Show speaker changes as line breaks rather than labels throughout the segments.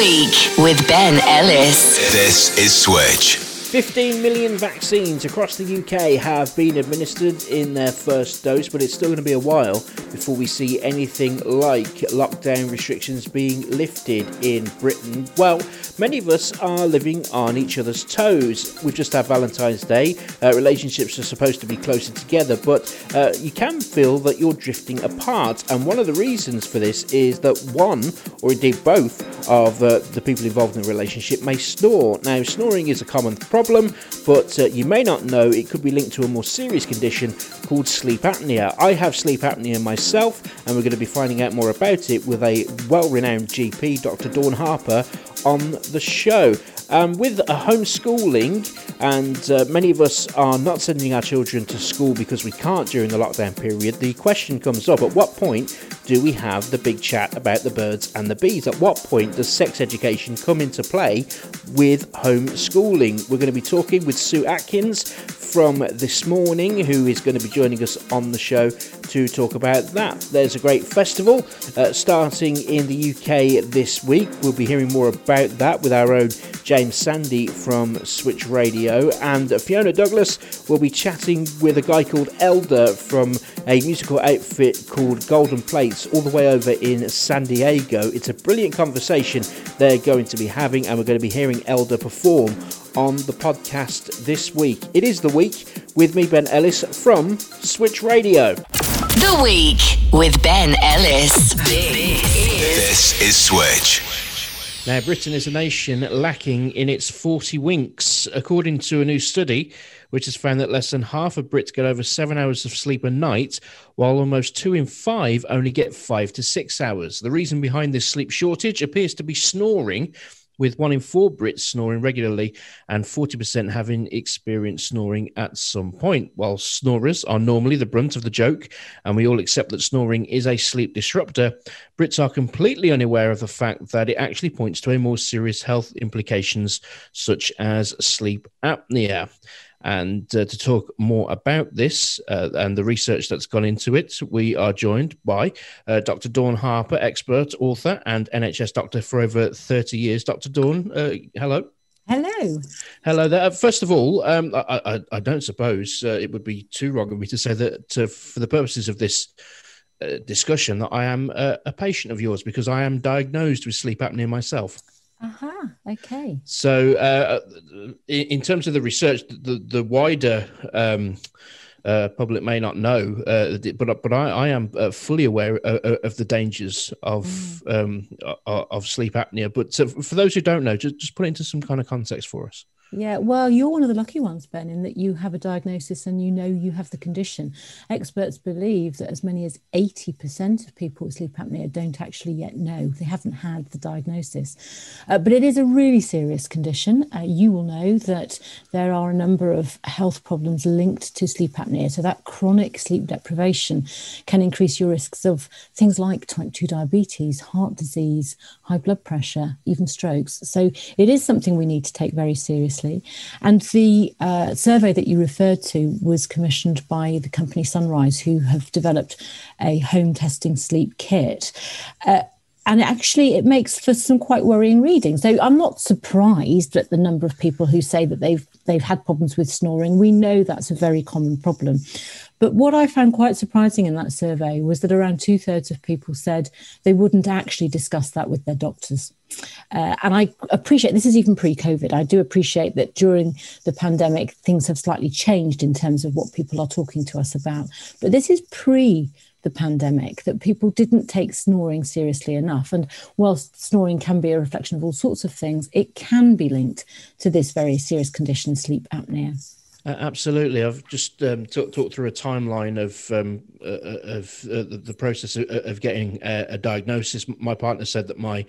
Week with Ben Ellis.
This is Switch.
15 million vaccines across the UK have been administered in their first dose, but it's still going to be a while before we see anything like lockdown restrictions being lifted in Britain. Well, many of us are living on each other's toes. We've just had Valentine's Day. Uh, relationships are supposed to be closer together, but uh, you can feel that you're drifting apart. And one of the reasons for this is that one, or indeed both, of uh, the people involved in the relationship may snore. Now, snoring is a common problem but uh, you may not know it could be linked to a more serious condition called sleep apnea. I have sleep apnea myself, and we're going to be finding out more about it with a well renowned GP, Dr. Dawn Harper, on the show. Um, with homeschooling, and uh, many of us are not sending our children to school because we can't during the lockdown period, the question comes up at what point do we have the big chat about the birds and the bees? At what point does sex education come into play with homeschooling? We're going to be talking with Sue Atkins from this morning, who is going to be joining us on the show to talk about that. There's a great festival uh, starting in the UK this week. We'll be hearing more about that with our own James Sandy from Switch Radio. And Fiona Douglas will be chatting with a guy called Elder from a musical outfit called Golden Plates, all the way over in San Diego. It's a brilliant conversation they're going to be having, and we're going to be hearing Elder perform on the podcast this week. It is the week with me, Ben Ellis from Switch Radio.
The Week with Ben Ellis.
This is Switch.
Now, Britain is a nation lacking in its 40 winks, according to a new study which has found that less than half of Brits get over seven hours of sleep a night, while almost two in five only get five to six hours. The reason behind this sleep shortage appears to be snoring, with one in four Brits snoring regularly and 40% having experienced snoring at some point. While snorers are normally the brunt of the joke, and we all accept that snoring is a sleep disruptor, Brits are completely unaware of the fact that it actually points to a more serious health implications, such as sleep apnea. And uh, to talk more about this uh, and the research that's gone into it, we are joined by uh, Dr. Dawn Harper, expert, author, and NHS doctor for over 30 years. Dr. Dawn, uh, hello.
Hello.
Hello there. Uh, first of all, um, I, I, I, don't suppose uh, it would be too wrong of me to say that for the purposes of this discussion, that I am a patient of yours because I am diagnosed with sleep apnea myself.
Uh-huh. Okay.
So, uh, in terms of the research, the the wider um, uh, public may not know, uh, but but I, I am uh, fully aware of, uh, uh, of, the dangers of mm. um, of sleep apnea. But for those who don't know, just just put it into some kind of context for us.
Yeah, well, you're one of the lucky ones, Ben, in that you have a diagnosis and you know you have the condition. Experts believe that as many as 80% of people with sleep apnea don't actually yet know. They haven't had the diagnosis. Uh, but it is a really serious condition. Uh, you will know that there are a number of health problems linked to sleep apnea. So, that chronic sleep deprivation can increase your risks of things like type 2 diabetes, heart disease, high blood pressure, even strokes. So, it is something we need to take very seriously obviously. And the uh, survey that you referred to was commissioned by the company Sunrise, who have developed a home testing sleep kit. Uh, and actually it makes for some quite worrying reading so i'm not surprised at the number of people who say that they've they've had problems with snoring we know that's a very common problem but what I found quite surprising in that survey was that around two thirds of people said they wouldn't actually discuss that with their doctors. Uh, and I appreciate this is even pre COVID. I do appreciate that during the pandemic, things have slightly changed in terms of what people are talking to us about. But this is pre the pandemic that people didn't take snoring seriously enough. And whilst snoring can be a reflection of all sorts of things, it can be linked to this very serious condition, sleep apnea.
Uh, absolutely, I've just um, talked talk through a timeline of um, uh, uh of uh, the process of, of getting a, a, diagnosis. My partner said that my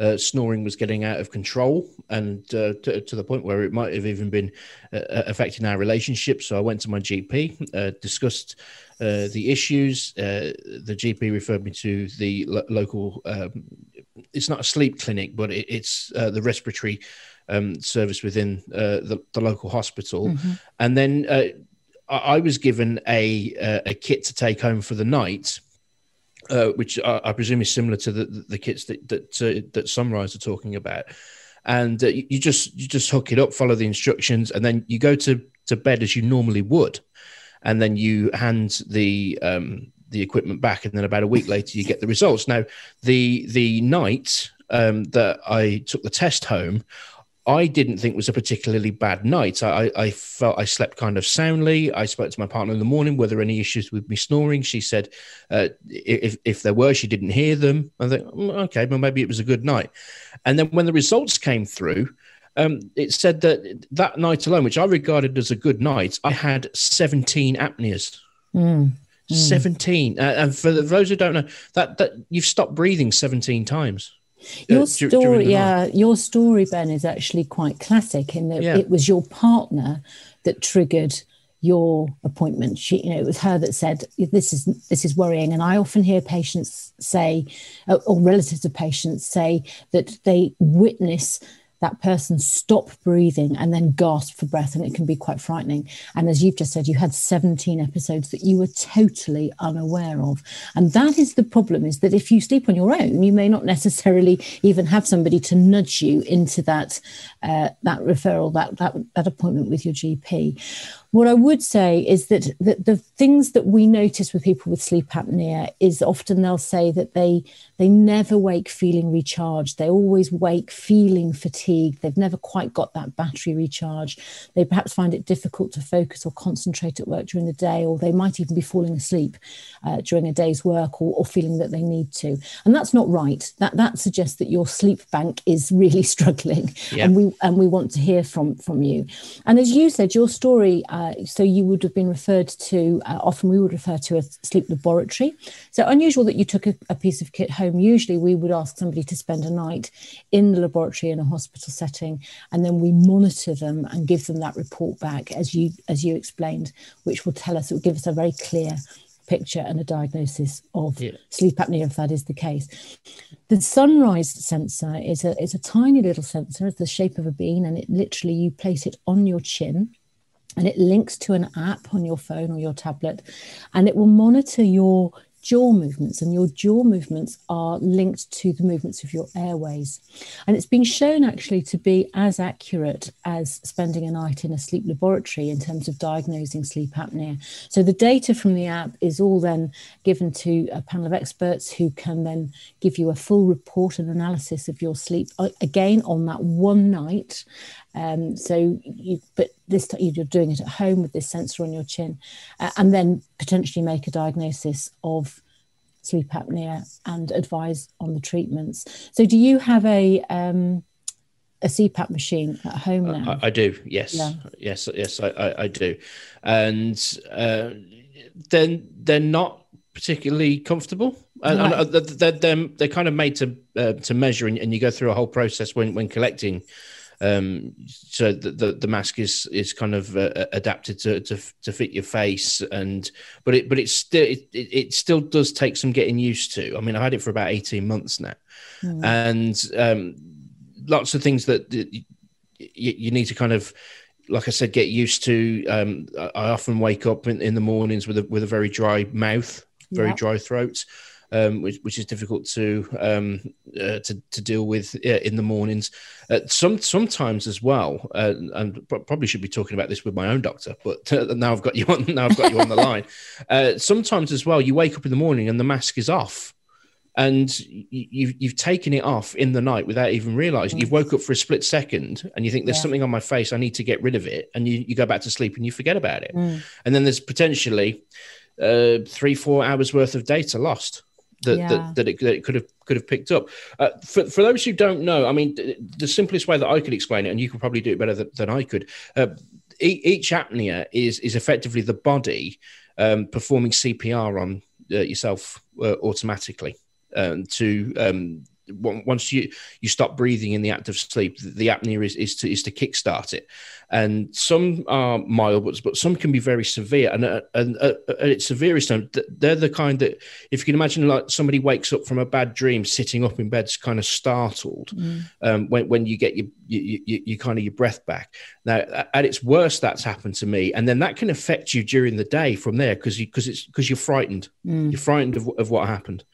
uh, snoring was getting out of control, and uh, to, to, the point where it might have even been affecting our relationship. So I went to my GP, discussed the issues. the GP referred me to the lo- local. Um, it's not a sleep clinic, but it, it's the respiratory um, service within uh, the, the, local hospital, mm-hmm. and then uh, I, I, was given a uh, a kit to take home for the night. uh, which I, I, presume is similar to the, the kits that that uh, that Sunrise are talking about. And uh, you just you just hook it up, follow the instructions, and then you go to to bed as you normally would, and then you hand the um, the equipment back, and then about a week later you get the results. Now, the the night um, that I took the test home, I didn't think was a particularly bad night. I, I, felt I slept kind of soundly. I spoke to my partner in the morning. Were there any issues with me snoring? She said uh, if if there were, she didn't hear them. I think mm, okay, well maybe it was a good night. And then when the results came through, um, it said that that night alone, which I regarded as a good night, I had seventeen apneas. Mm. Mm. 17 uh, and for those who don't know that that you've stopped breathing 17 times
your uh, story, yeah, your story, Ben, is actually quite classic in that yeah. it was your partner that triggered your appointment. She, you know, it was her that said, "This is this is worrying." And I often hear patients say, or relatives of patients say, that they witness that person stop breathing and then gasp for breath and it can be quite frightening. And as you've just said you had 17 episodes that you were totally unaware of. And that is the problem is that if you sleep on your own you may not necessarily even have somebody to nudge you into that uh, that referral that, that that appointment with your gp what I would say is that the, the things that we notice with people with sleep apnea is often they'll say that they they never wake feeling recharged. They always wake feeling fatigued. They've never quite got that battery recharge. They perhaps find it difficult to focus or concentrate at work during the day, or they might even be falling asleep uh, during a day's work or, or feeling that they need to. And that's not right. That that suggests that your sleep bank is really struggling, yeah. and we and we want to hear from from you. And as you said, your story. Uh, uh, so you would have been referred to, uh, often we would refer to a sleep laboratory. So unusual that you took a, a, piece of kit home. Usually we would ask somebody to spend a night in the laboratory in a hospital setting, and then we monitor them and give them that report back as you as you explained, which will tell us, it will give us a very clear picture and a diagnosis of yeah. sleep apnea if that is the case. The sunrise sensor is a is a tiny little sensor, it's the shape of a bean, and it literally you place it on your chin and it links to an app on your phone or your tablet and it will monitor your jaw movements, and your jaw movements are linked to the movements of your airways. And it's been shown actually to be as accurate as spending a night in a sleep laboratory in terms of diagnosing sleep apnea. So the data from the app is all then given to a panel of experts who can then give you a full report and analysis of your sleep uh, again on that one night. Um, so, you, but this you're doing it at home with this sensor on your chin, uh, and then potentially make a diagnosis of sleep apnea and advise on the treatments. So, do you have a um, a CPAP machine at home now?
I, I do. Yes, yeah. yes, yes, I, I, I do, and uh, then they're not particularly comfortable. And, right. and uh, they're, they're, they're, kind of made to uh, to measure, and, and, you go through a whole process when when collecting um, so the, the, the mask is is kind of uh, adapted to, to, to fit your face, and but it but it's still it, it still does take some getting used to. I mean, I had it for about eighteen months now, mm. and um, lots of things that you, you need to kind of like I said, get used to. Um, I often wake up in, in the mornings with a with a very dry mouth, very yeah. dry throat um, which, which, is difficult to um, uh, to, to, deal with uh, in the mornings. Uh, some sometimes as well, uh, and probably should be talking about this with my own doctor, but uh, now I've got you on. Now I've got you on the line. Uh, sometimes as well, you wake up in the morning and the mask is off and you've you've taken it off in the night without even realizing. You've woke up for a split second and you think there's yeah. something on my face. I need to get rid of it, and you, you go back to sleep and you forget about it. Mm. And then there's potentially uh, three four hours worth of data lost that, yeah. that, that, it, that it could have could have picked up. Uh, for, for those who don't know, I mean, the simplest way that I could explain it, and you could probably do it better than, than I could. Uh, each apnea is is effectively the body um, performing CPR on uh, yourself uh, automatically um, to um, once you you stop breathing in the act of sleep, the apnea is, is to is to kickstart it. And some are mild, but, but some can be very severe. And, uh, and uh, at its severest, they're the kind that, if you can imagine, like somebody wakes up from a bad dream, sitting up in bed, kind of startled mm. um, when, when you get your, you, you, you kind of your breath back. Now, at its worst, that's happened to me, and then that can affect you during the day from there because you because it's because you're frightened. Mm. You're frightened of, of what happened.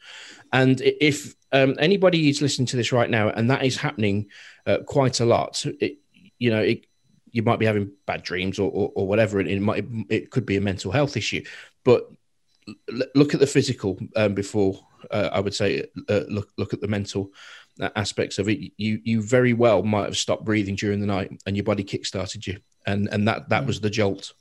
And if um, anybody who's listening to this right now, and that is happening uh, quite a lot, it, you know, it, you might be having bad dreams or, or, or whatever, and it might it could be a mental health issue. But look at the physical um, before uh, I would say uh, look look at the mental uh, aspects of it. You you very well might have stopped breathing during the night, and your body kick-started you, and and that that was the jolt.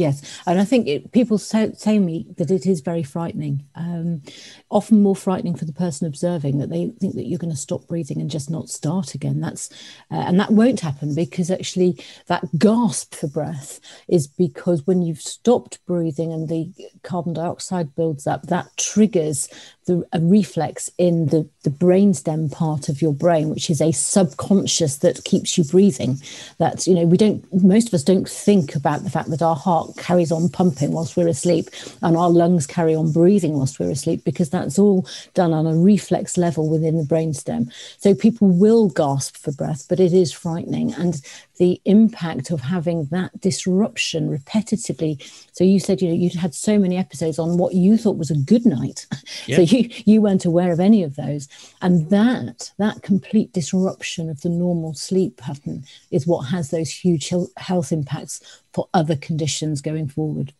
Yes, and I think it, people say, me that it is very frightening. Um, often more frightening for the person observing that they think that you're going to stop breathing and just not start again. That's uh, and that won't happen because actually that gasp for breath is because when you've stopped breathing and the carbon dioxide builds up, that triggers the, a reflex in the, the brainstem part of your brain, which is a subconscious that keeps you breathing. That, you know, we don't, most of us don't think about the fact that our heart carries on pumping whilst we're asleep and our lungs carry on breathing whilst we're asleep, because that's all done on a reflex level within the brainstem. So people will gasp for breath, but it is frightening. And the impact of having that disruption repetitively. So you said you know you'd had so many episodes on what you thought was a good night, yeah. so you you weren't aware of any of those, and that that complete disruption of the normal sleep pattern is what has those huge health impacts for other conditions going forward.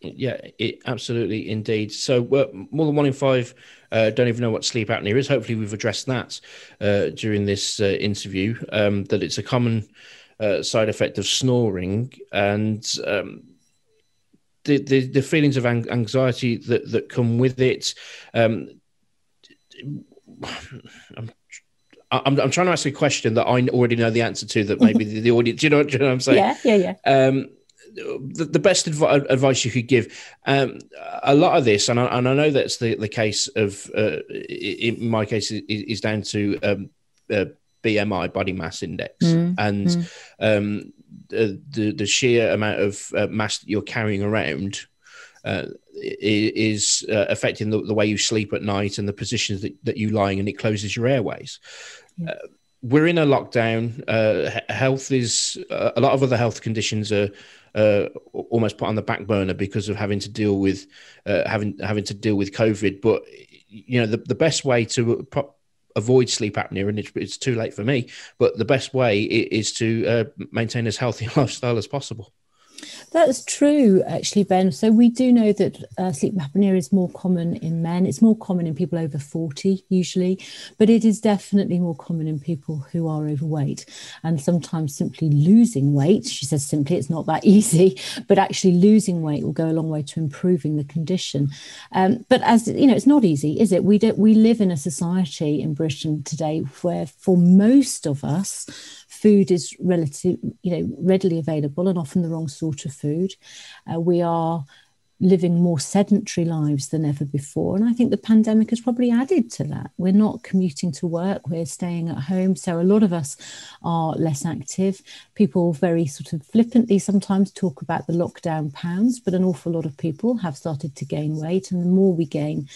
Yeah, it absolutely indeed. So uh, more than one in five uh, don't even know what sleep apnea is. Hopefully, we've addressed that uh, during this uh, interview. Um, that it's a common uh, side effect of snoring and um, the, the, the feelings of anxiety that that come with it. Um, I'm, I'm, I'm trying to ask a question that I already know the answer to. That maybe the, the audience, you know, you know what I'm saying?
Yeah, yeah, yeah. Um,
the, the, best adv- advice you could give. Um, a lot of this, and I, and I know that's the, the case of, uh, in my case, is, is down to um, uh, BMI, body mass index, mm. and mm. Um, the, the, the sheer amount of uh, mass that you're carrying around uh, is uh, affecting the, the, way you sleep at night and the positions that, that you lying, and it closes your airways. Yeah. Uh, we're in a lockdown. Uh, health is uh, a lot of other health conditions are almost put on the back burner because of having to deal with having having to deal with COVID. But you know the, the best way to pro- avoid sleep apnea, and it's, it's too late for me. But the best way is to uh, maintain as healthy a lifestyle as possible.
That's true, actually, Ben. So we do know that uh, sleep apnea is more common in men. It's more common in people over 40, usually, but it is definitely more common in people who are overweight. And sometimes simply losing weight, she says simply, it's not that easy, but actually losing weight will go a long way to improving the condition. Um, but as you know, it's not easy, is it? We, do, we live in a society in Britain today where, for most of us, food is relative, you know, readily available and often the wrong sort of food. Uh, we are living more sedentary lives than ever before. And I think the pandemic has probably added to that. We're not commuting to work, we're staying at home. So a lot of us are less active. People very sort of flippantly sometimes talk about the lockdown pounds, but an awful lot of people have started to gain weight. And the more we gain,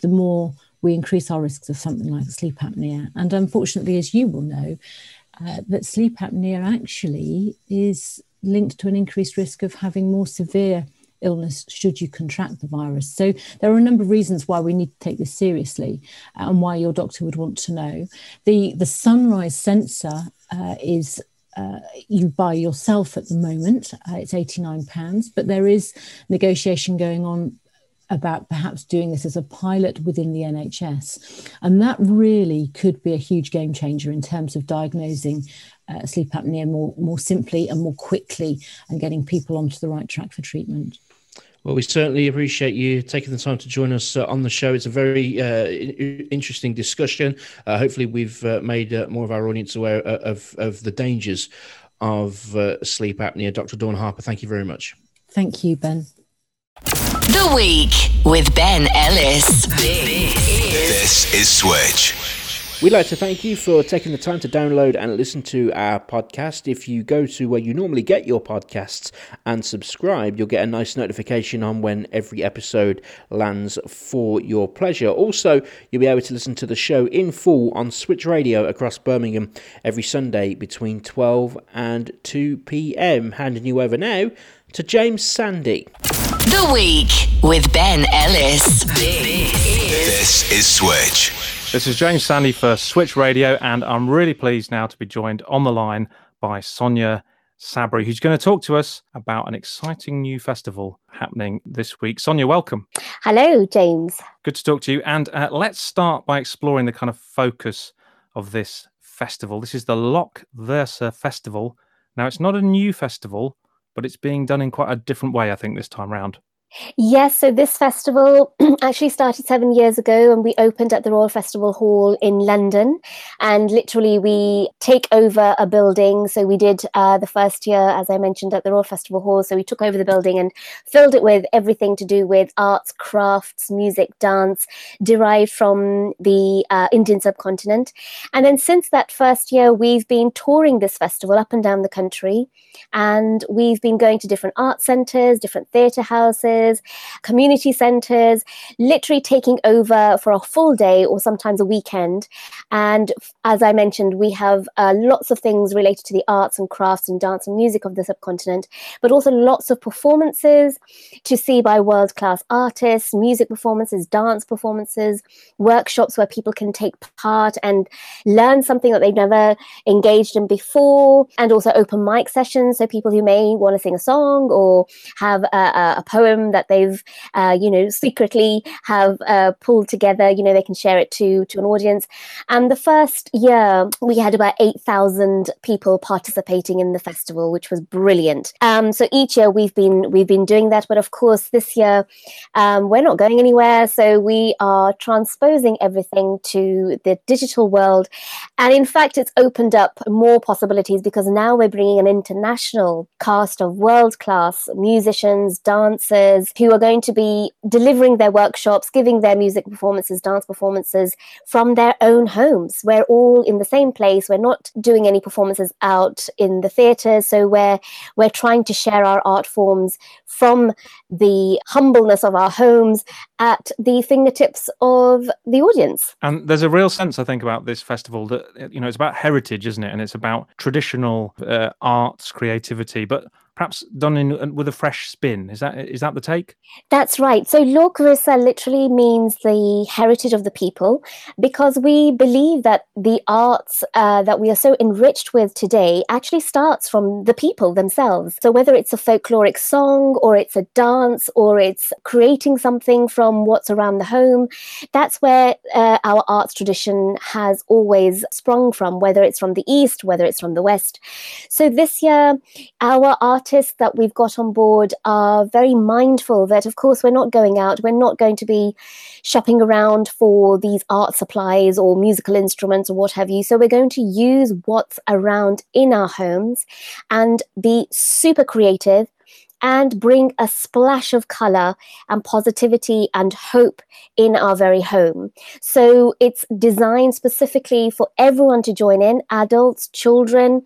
the more we increase our risks of something like sleep apnea. And unfortunately, as you will know, uh, that sleep apnea actually is linked to an increased risk of having more severe illness should you contract the virus. So there are a number of reasons why we need to take this seriously uh, and why your doctor would want to know. The the sunrise sensor uh, is uh, you buy yourself at the moment. Uh, it's eighty nine pounds, but there is negotiation going on about perhaps doing this as a pilot within the NHS. And that really could be a huge game changer in terms of diagnosing uh, sleep apnea more, more simply and more quickly and getting people onto the right track for treatment.
Well, we certainly appreciate you taking the time to join us uh, on the show. It's a very uh, interesting discussion. Uh, hopefully, we've uh, made uh, more of our audience aware of, of the dangers of sleep apnea. Dr. Dawn Harper, thank you very much.
Thank you, Ben.
The Week with Ben Ellis.
This is Switch.
We'd like to thank you for taking the time to download and listen to our podcast. If you go to where you normally get your podcasts and subscribe, you'll get a nice notification on when every episode lands for your pleasure. Also, you'll be able to listen to the show in full on Switch Radio across Birmingham every Sunday between 12 and 2 p.m. Handing you over now to James Sandy.
The Week with Ben Ellis.
This is Switch.
This is James Sandy for Switch Radio, and I'm really pleased now to be joined on the line by Sonia Sabri, who's going to talk to us about an exciting new festival happening this week. Sonia, welcome.
Hello, James.
Good to talk to you. And uh, let's start by exploring the kind of focus of this festival. This is the Lok Virsa Festival. Now, it's not a new festival, but it's being done in quite a different way, I think, this time round.
Yes, so this festival actually started seven years ago and we opened at the Royal Festival Hall in London. And literally, we take over a building. So we did uh, the first year, as I mentioned, at the Royal Festival Hall. So we took over the building and filled it with everything to do with arts, crafts, music, dance, derived from the uh, Indian subcontinent. And then since that first year, we've been touring this festival up and down the country. And we've been going to different art centres, different theatre houses centres, community centres, literally taking over for a full day or sometimes a weekend. And as I mentioned, we have uh, lots of things related to the arts and crafts and dance and music of the subcontinent, but also lots of performances to see by world class artists, music performances, dance performances, workshops where people can take part and learn something that they've never engaged in before, and also open mic sessions. So people who may want to sing a song or have a, a poem that they've uh, you know secretly have uh, pulled together you know they can share it to to an audience. And the first year we had about 8000 people participating in the festival which was brilliant. Um, so each year we've been we've been doing that. But of course this year um, we're not going anywhere. So we are transposing everything to the digital world. And in fact it's opened up more possibilities because now we're bringing an international cast of world class musicians dancers who are going to be delivering their workshops, giving their music performances, dance performances from their own homes. We're all in the same place. We're not doing any performances out in the theatres. So we're we're trying to share our art forms from the humbleness of our homes at the fingertips of the audience.
And there's a real sense, I think, about this festival that you know it's about heritage, isn't it? And it's about traditional uh, arts, creativity, but perhaps done in with a fresh spin. Is that is that the take?
That's right. So Lok Virsa literally means the heritage of the people, because we believe that the arts uh, that we are so enriched with today actually starts from the people themselves. So whether it's a folkloric song or it's a dance or it's creating something from what's around the home, that's where uh, our arts tradition has always sprung from. Whether it's from the east, whether it's from the west. So this year, our art artists that we've got on board are very mindful that, of course, we're not going out, we're not going to be shopping around for these art supplies or musical instruments or what have you. So we're going to use what's around in our homes and be super creative and bring a splash of color and positivity and hope in our very home. So it's designed specifically for everyone to join in adults, children,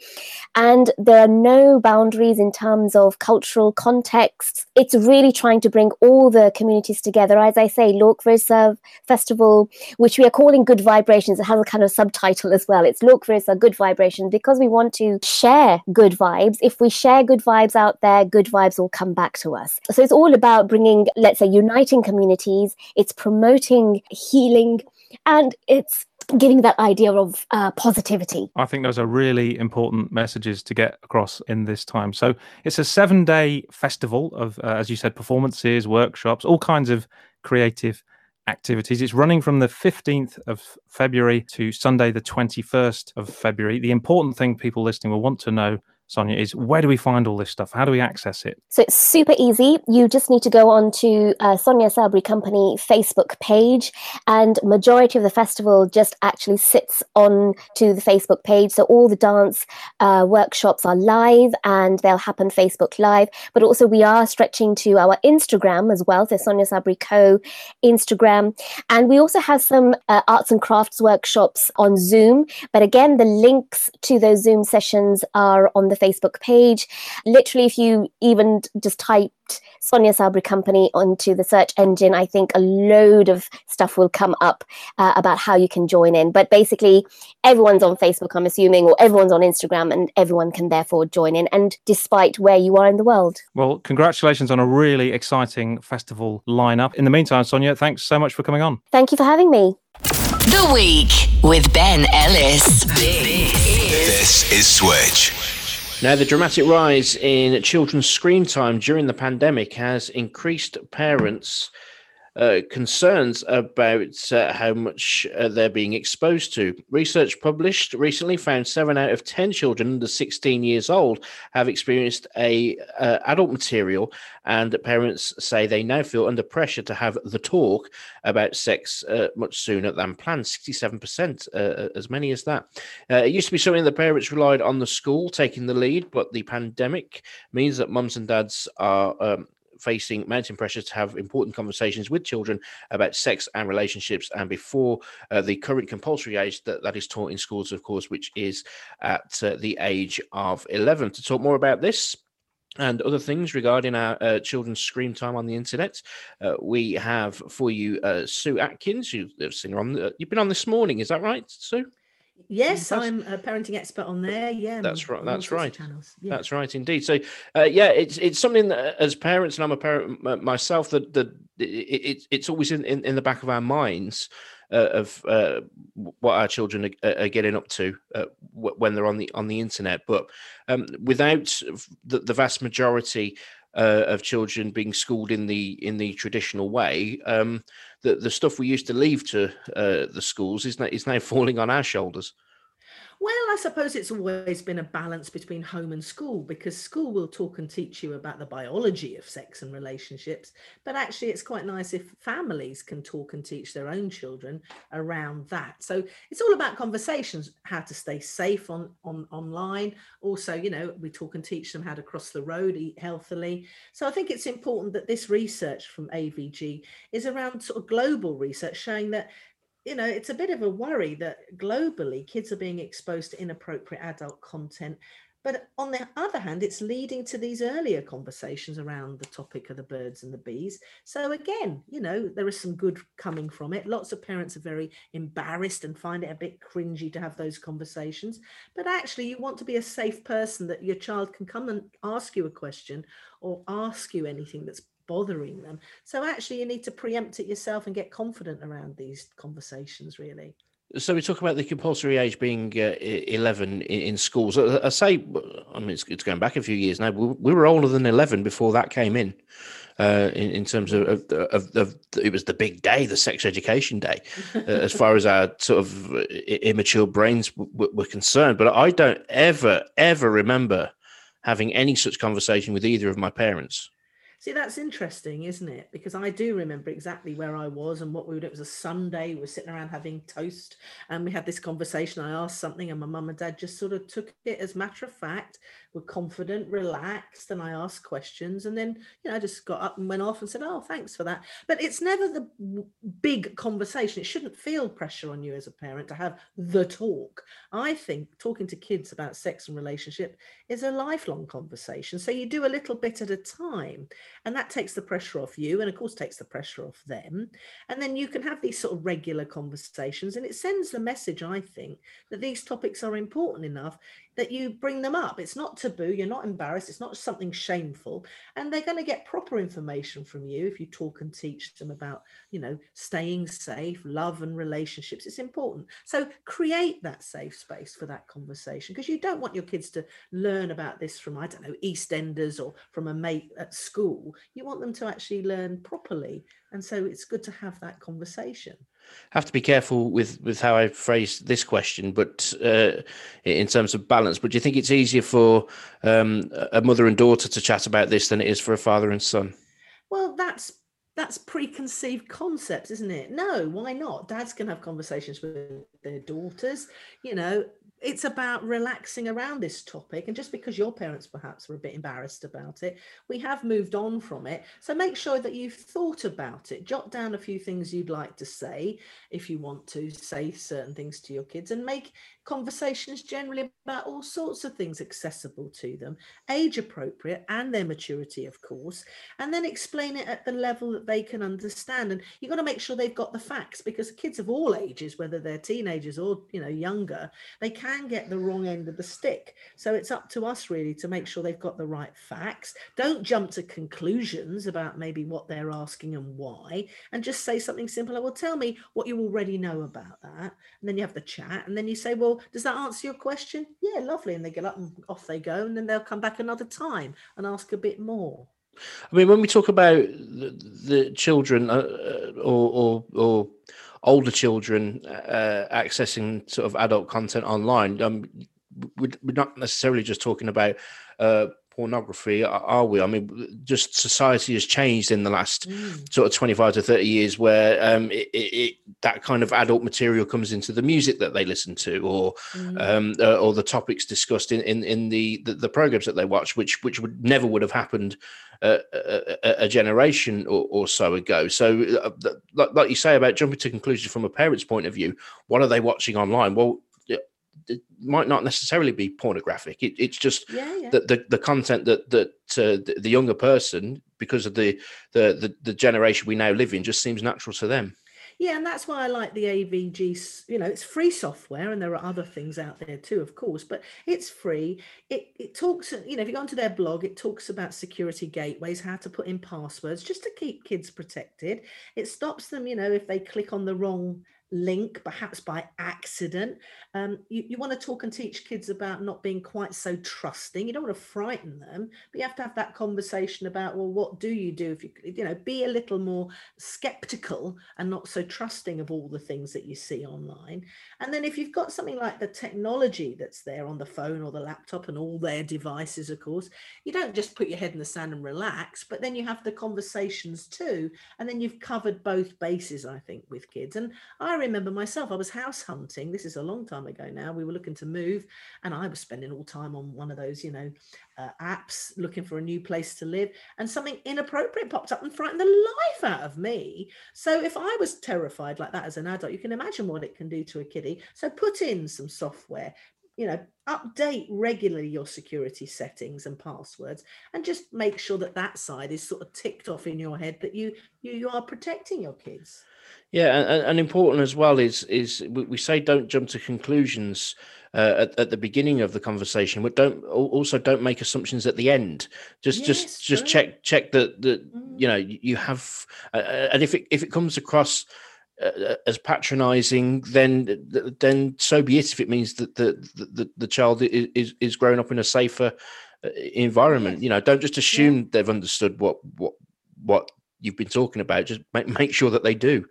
and there are no boundaries in terms of cultural contexts. It's really trying to bring all the communities together. As I say, Virsa Festival, which we are calling Good Vibrations, it has a kind of subtitle as well. It's Virsa Good Vibrations because we want to share good vibes. If we share good vibes out there, good vibes will will come back to us. So it's all about bringing, let's say, uniting communities, it's promoting healing, and it's giving that idea of uh, positivity.
I think those are really important messages to get across in this time. So it's a seven day festival of, uh, as you said, performances, workshops, all kinds of creative activities. It's running from the 15th of February to Sunday, the 21st of February. The important thing people listening will want to know Sonia, is where do we find all this stuff? How do we access it?
So it's super easy. You just need to go on to uh, Sonia Sabri Company Facebook page, and majority of the festival just actually sits on to the Facebook page. So all the dance uh, workshops are live, and they'll happen Facebook Live. But also we are stretching to our Instagram as well. So Sonia Sabri Co. Instagram, and we also have some uh, arts and crafts workshops on Zoom. But again, the links to those Zoom sessions are on the Facebook page. Literally, if you even just typed Sonia Sabri Company onto the search engine, I think a load of stuff will come up uh, about how you can join in. But basically, everyone's on Facebook, I'm assuming, or everyone's on Instagram, and everyone can therefore join in. And despite where you are in the world.
Well, congratulations on a really exciting festival lineup. In the meantime, Sonia, thanks so much for coming on.
Thank you for having me.
The Week with Ben Ellis.
This is Switch.
Now, the dramatic rise in children's screen time during the pandemic has increased parents' uh, concerns about uh, how much uh, they're being exposed to. Research published recently found seven out of 10 children under 16 years old have experienced a uh, adult material, and parents say they now feel under pressure to have the talk about sex uh, much sooner than planned. 67%, uh, as many as that. it used to be something that parents relied on the school taking the lead, but the pandemic means that mums and dads are um, facing mounting pressure to have important conversations with children about sex and relationships and before uh, the current compulsory age that, that is taught in schools, of course, which is at uh, the age of 11. To talk more about this, and other things regarding our uh, children's screen time on the internet. Uh, we have for you uh, Sue Atkins. You've seen her on. you've been on this morning, is that right, Sue?
Yes, I'm a parenting expert on there. Yeah,
that's right. That's right. Yeah. That's right, indeed. So, uh, yeah, it's it's something that as parents, and I'm a parent myself, that that it, it, it's always in, in, in the back of our minds uh, of uh, what our children are, are getting up to uh, when they're on the on the internet. But um, without the, the, vast majority uh, of children being schooled in the in the traditional way, um, the the stuff we used to leave to uh, the schools is now, is now falling on our shoulders.
Well, I suppose it's always been a balance between home and school because school will talk and teach you about the biology of sex and relationships. But actually, it's quite nice if families can talk and teach their own children around that. So it's all about conversations, how to stay safe on, on online. Also, you know, we talk and teach them how to cross the road, eat healthily. So I think it's important that this research from AVG is around sort of global research showing that you know, it's a bit of a worry that globally kids are being exposed to inappropriate adult content. But on the other hand, it's leading to these earlier conversations around the topic of the birds and the bees. So, again, you know, there is some good coming from it. Lots of parents are very embarrassed and find it a bit cringy to have those conversations. But actually, you want to be a safe person that your child can come and ask you a question or ask you anything that's bothering them. So actually, you need to preempt it yourself and get confident around these conversations, really.
So we talk about the compulsory age being uh, 11 in, in, schools. I, I, say, I mean, it's, it's, going back a few years now. We, we, were older than 11 before that came in. Uh, in, in, terms of, of, of, of, it was the big day, the sex education day, uh, as far as our sort of immature brains w- were concerned. But I don't ever, ever remember having any such conversation with either of my parents.
See, that's interesting, isn't it? Because I do remember exactly where I was and what we would. It was a Sunday. We were sitting around having toast, and we had this conversation. I asked something, and my mum and dad just sort of took it as matter of fact were confident, relaxed, and I asked questions. And then, you know, I just got up and went off and said, Oh, thanks for that. But it's never the big conversation. It shouldn't feel pressure on you as a parent to have the talk. I think talking to kids about sex and relationship is a lifelong conversation. So you do a little bit at a time, and that takes the pressure off you, and of course, takes the pressure off them. And then you can have these sort of regular conversations, and it sends the message, I think, that these topics are important enough that you bring them up. It's not taboo, you're not embarrassed, it's not something shameful. And they're going to get proper information from you if you talk and teach them about, you know, staying safe, love and relationships. It's important. So create that safe space for that conversation because you don't want your kids to learn about this from, I don't know, EastEnders or from a mate at school. You want them to actually learn properly. And so it's good to have that conversation.
Have to be careful with with how I phrase this question, but uh, in terms of balance. But do you think it's easier for um, a mother and daughter to chat about this than it is for a father and son?
Well, that's that's preconceived concepts, isn't it? No, why not? Dads can have conversations with their daughters. You know, it's about relaxing around this topic and just because your parents perhaps were a bit embarrassed about it we have moved on from it. So make sure that you've thought about it. Jot down a few things you'd like to say if you want to say certain things to your kids and make conversations generally about all sorts of things accessible to them, age appropriate and their maturity, of course, and then explain it at the level that they can understand. And you've got to make sure they've got the facts because kids of all ages, whether they're teenagers or you know younger, they can get the wrong end of the stick. So it's up to us really to make sure they've got the right facts. Don't jump to conclusions about maybe what they're asking and why, and just say something simple. Well, tell me what you already know about that. And then you have the chat, and then you say, well, does that answer your question? Yeah, lovely. And they get up and off they go. And then they'll come back another time and ask a bit more.
I mean, when we talk about the, the children uh, uh or, or, or, older children uh, accessing sort of adult content online, um, we're not necessarily just talking about uh, pornography, are we? I mean, just society has changed in the last mm. sort of 25 to 30 years where um, it, it, it, that kind of adult material comes into the music that they listen to or mm. um, uh, or the topics discussed in, in, in the, the, the, programs that they watch, which which would never would have happened uh, a, a, generation or, or, so ago. So, uh, like, like you say about jumping to conclusions from a parent's point of view, what are they watching online? Well, it might not necessarily be pornographic. It, it's just yeah, yeah. The, the, the content that that uh, the, the, younger person, because of the, the the the generation we now live in, just seems natural to them.
Yeah, and that's why I like the AVG. You know, it's free software, and there are other things out there too, of course, but it's free. It it talks. You know, if you go onto their blog, it talks about security gateways, how to put in passwords, just to keep kids protected. It stops them. You know, if they click on the wrong link, perhaps by accident. Um, you, you want to talk and teach kids about not being quite so trusting. You don't want to frighten them, but you have to have that conversation about, well, what do you do if you, you know, be a little more skeptical and not so trusting of all the things that you see online. And then if you've got something like the technology that's there on the phone or the laptop and all their devices, of course, you don't just put your head in the sand and relax, but then you have the conversations too. And then you've covered both bases, I think, with kids. And I remember myself, I was house hunting. This is a long time ago now. We were looking to move, and I was spending all time on one of those, you know, uh, apps looking for a new place to live. And something inappropriate popped up and frightened the life out of me. So if I was terrified like that as an adult, you can imagine what it can do to a kiddie. So put in some software, you know update regularly your security settings and passwords and just make sure that that side is sort of ticked off in your head that you you, you are protecting your kids
yeah, and, and important as well is is we say don't jump to conclusions uh, at, at the beginning of the conversation, but don't also don't make assumptions at the end. Just yes, just just check check that that mm. you know you have, uh, uh, and if it if it comes across uh, as patronizing, then then so be it. If it means that the the, the child is is growing up in a safer uh, environment, you know, don't just assume yeah. they've understood what what what you've been talking about. Just make make sure that they do.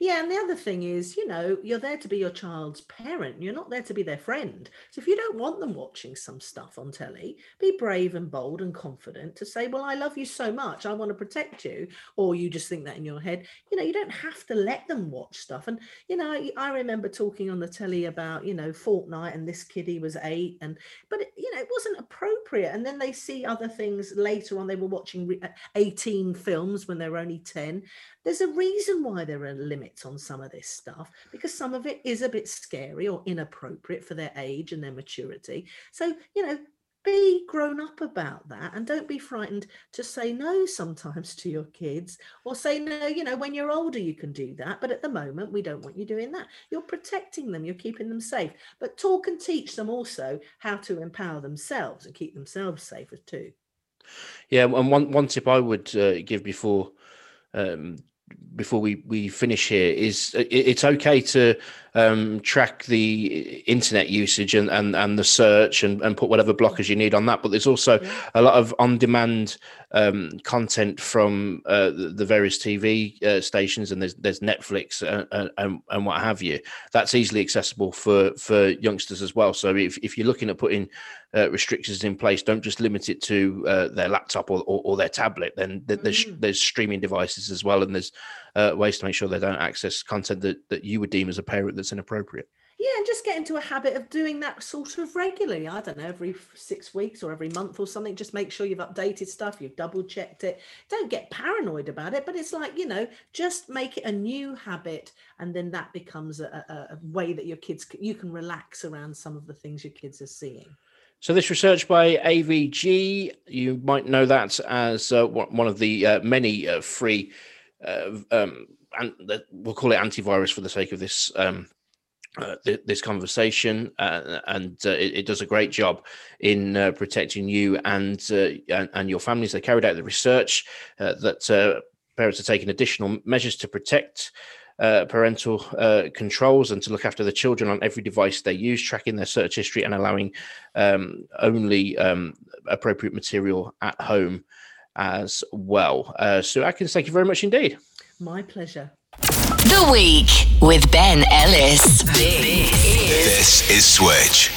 Yeah, and the other thing is, you know, you're there to be your child's parent. You're not there to be their friend. So if you don't want them watching some stuff on telly, be brave and bold and confident to say, "Well, I love you so much. I want to protect you." Or you just think that in your head. You know, you don't have to let them watch stuff. And you know, I remember talking on the telly about, you know, Fortnite and this kiddie was 8 and but it, you know, it wasn't appropriate. And then they see other things later on they were watching uh, 18 films when they were only 10 there's a reason why there are limits on some of this stuff because some of it is a bit scary or inappropriate for their age and their maturity. So, you know, be grown up about that and don't be frightened to say no sometimes to your kids or say no you know when you're older you can do that but at the moment we don't want you doing that you're protecting them you're keeping them safe but talk and teach them also how to empower themselves and keep themselves safer too
yeah and one one tip i would uh, give before um, before we we finish here is it's okay to um, track the internet usage and, and, and the search and, and put whatever blockers you need on that. But there's also a lot of on demand um, content from uh, the, various TV uh, stations, and there's there's Netflix and, uh, uh, and, and what have you. That's easily accessible for for youngsters as well. So if, if you're looking at putting uh, restrictions in place, don't just limit it to uh, their laptop or, or, or, their tablet. Then there's mm. there's streaming devices as well, and there's ways to make sure they don't access content that, that you would deem as a parent that's inappropriate.
Yeah, and just get into a habit of doing that sort of regularly. I don't know, every six weeks or every month or something. Just make sure you've updated stuff, you've double checked it. Don't get paranoid about it, but it's like, you know, just make it a new habit. And then that becomes a, a, a way that your kids, you can relax around some of the things your kids are seeing.
So this research by AVG, you might know that as uh, one of the uh, many uh, free, uh, um, and we'll call it antivirus for the sake of this um, uh, th- this conversation, uh, and uh, it, it, does a great job in uh, protecting you and, uh, and, and your families. They carried out the research that parents are taking additional measures to protect parental controls and to look after the children on every device they use, tracking their search history and allowing um, only um, appropriate material at home as well. so, Atkins, thank you very much indeed.
My pleasure.
The Week with Ben Ellis.
This is Switch.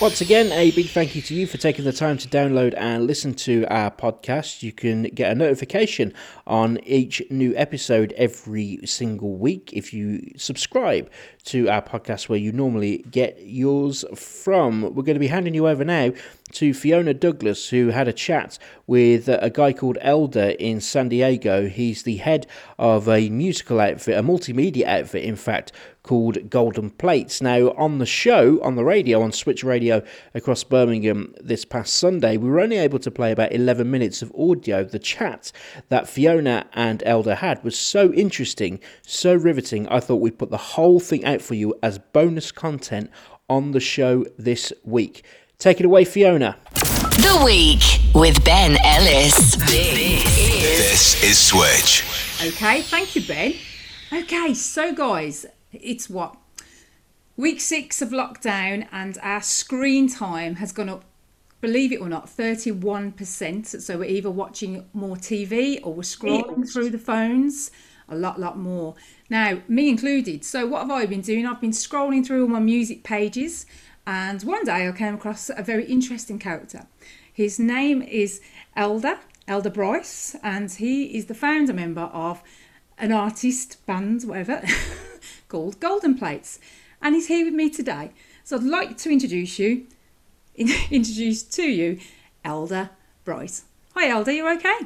Once again, a big thank you to you for taking the time to download and listen to our podcast. You can get a notification on each new episode every single week if you subscribe to our podcast where you normally get yours from. We're going to be handing you over now to Fiona Douglas, who had a chat with a guy called Elder in San Diego. He's the head of a musical outfit, a multimedia outfit, in fact, called Golden Plates. Now, on the show, on the radio, on Switch Radio across Birmingham this past Sunday, we were only able to play about 11 minutes of audio. The chat that Fiona and Elder had was so interesting, so riveting, I thought we'd put the whole thing out for you as bonus content on the show this week. Take it away, Fiona.
The Week with Ben Ellis.
This is Switch.
Okay, thank you, Ben. Okay, so guys, it's what? Week six of lockdown, and our screen time has gone up, believe it or not, 31%. So we're either watching more TV or we're scrolling through the phones a lot, lot more. Now, me included. So, what have I been doing? I've been scrolling through all my music pages and one day I came across a very interesting character. His name is Elder, Elder Bryce, and he is the founder member of an artist band, whatever, called Golden Plates. And he's here with me today. So I'd like to introduce you, introduce to you, Elder Bryce. Hi, Elder, you okay?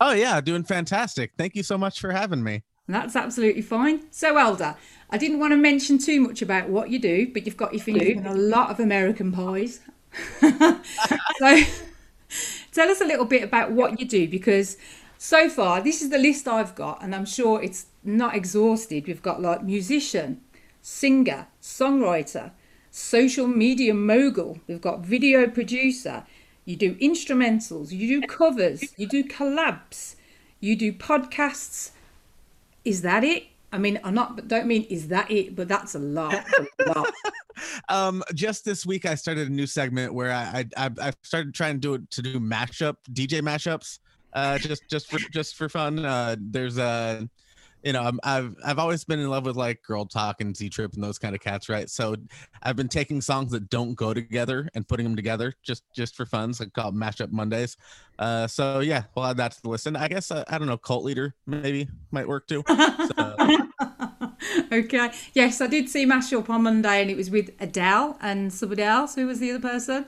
Oh, yeah, doing fantastic. Thank you so much for having me.
That's absolutely fine. So, Elder, I didn't want to mention too much about what you do, but you've got your fingers in a lot of American pies. so tell us a little bit about what you do because so far this is the list I've got, and I'm sure it's not exhausted. We've got like musician, singer, songwriter, social media mogul, we've got video producer, you do instrumentals, you do covers, you do collabs, you do podcasts. Is that it? I mean, I'm not, but don't mean is that it, but that's a lot.
Um, just this week, I started a new segment where I I, I started trying to do it to do mashup DJ mashups, uh, just just for just for fun. Uh, there's a you know, i have I've always been in love with like Girl Talk and Z Trip and those kind of cats, right? So I've been taking songs that don't go together and putting them together just just for fun. So called Mashup Mondays. Uh, so yeah, we'll add that to the listen. I guess uh, I don't know, Cult Leader maybe might work too. So.
okay. Yes, I did see Mashup on Monday, and it was with Adele and somebody else. Who was the other person?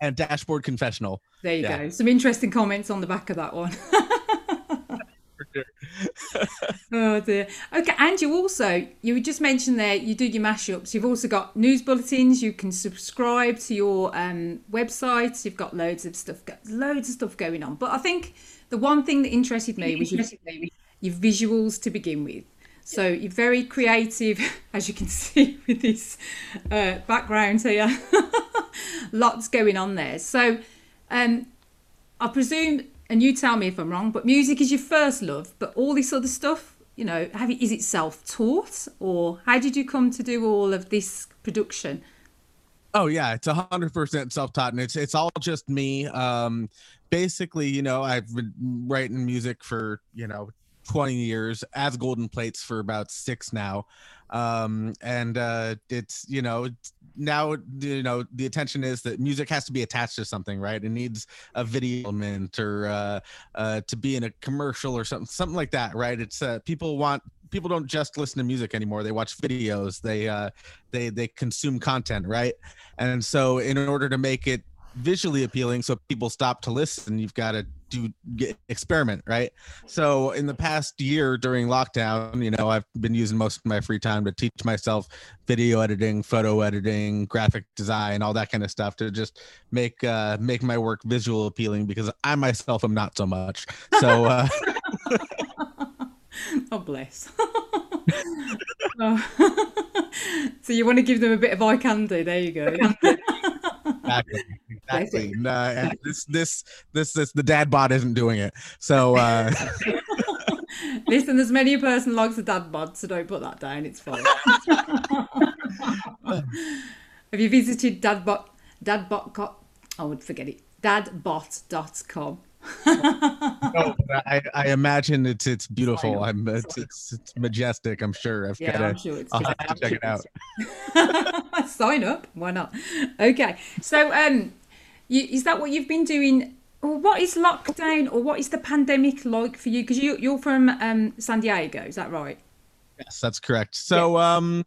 And Dashboard Confessional.
There you yeah. go. Some interesting comments on the back of that one. oh dear. Okay, and you also you just mentioned there you do your mashups. You've also got news bulletins. You can subscribe to your um, websites. You've got loads of stuff, loads of stuff going on. But I think the one thing that interested me was your, your visuals to begin with. So you're very creative, as you can see with this uh, background here. Lots going on there. So um, I presume and you tell me if I'm wrong, but music is your first love, but all this other stuff you know, have you, is it self-taught or how did you come to do all of this production?
Oh yeah, it's hundred percent self-taught, and it's it's all just me. Um, basically, you know, I've been writing music for you know 20 years as golden plates for about six now um and uh it's you know now you know the attention is that music has to be attached to something right? It needs a video element or uh, uh to be in a commercial or something something like that right? It's uh people want people don't just listen to music anymore. They watch videos. They uh they they consume content right? And so in order to make it visually appealing so people stop to listen you've got to do get, experiment right? So in the past year during lockdown you know i've been using most of my free time to teach myself video editing photo editing graphic design all that kind of stuff to just make uh make my work visual appealing because i myself am not so much. So uh
oh bless. Oh. so you want to give them a bit of eye candy there you go
exactly. Exactly. No, this this this this the dad bod isn't doing it. So uh
listen there's many a person likes a dad bod so don't put that down. It's fine. Have you visited dadbot dadbot i would forget it. Dadbot.com
no, I, I imagine it's it's beautiful. I'm it's, it's, it's majestic. I'm sure. I've
yeah,
gotta,
I'm sure it's
I'll have to check it out.
Sign up. Why not? Okay. So, um, you, is that what you've been doing? Or what is lockdown, or what is the pandemic like for you? Because you you're from um San Diego. Is that right?
Yes, that's correct. So, um,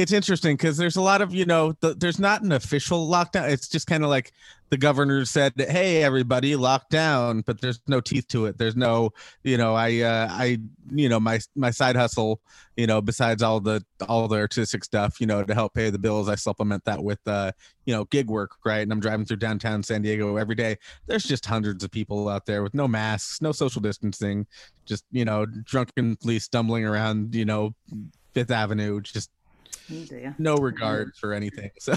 it's interesting because there's a lot of you know the, there's not an official lockdown. It's just kind of like the governor said hey everybody lock down but there's no teeth to it. There's no you know i uh i you know my my side hustle you know besides all the all the artistic stuff you know to help pay the bills i supplement that with uh you know gig work right? And i'm driving through downtown san diego every day. There's just hundreds of people out there with no masks no social distancing just you know drunkenly stumbling around you know fifth avenue just
Oh
no regard for anything. So,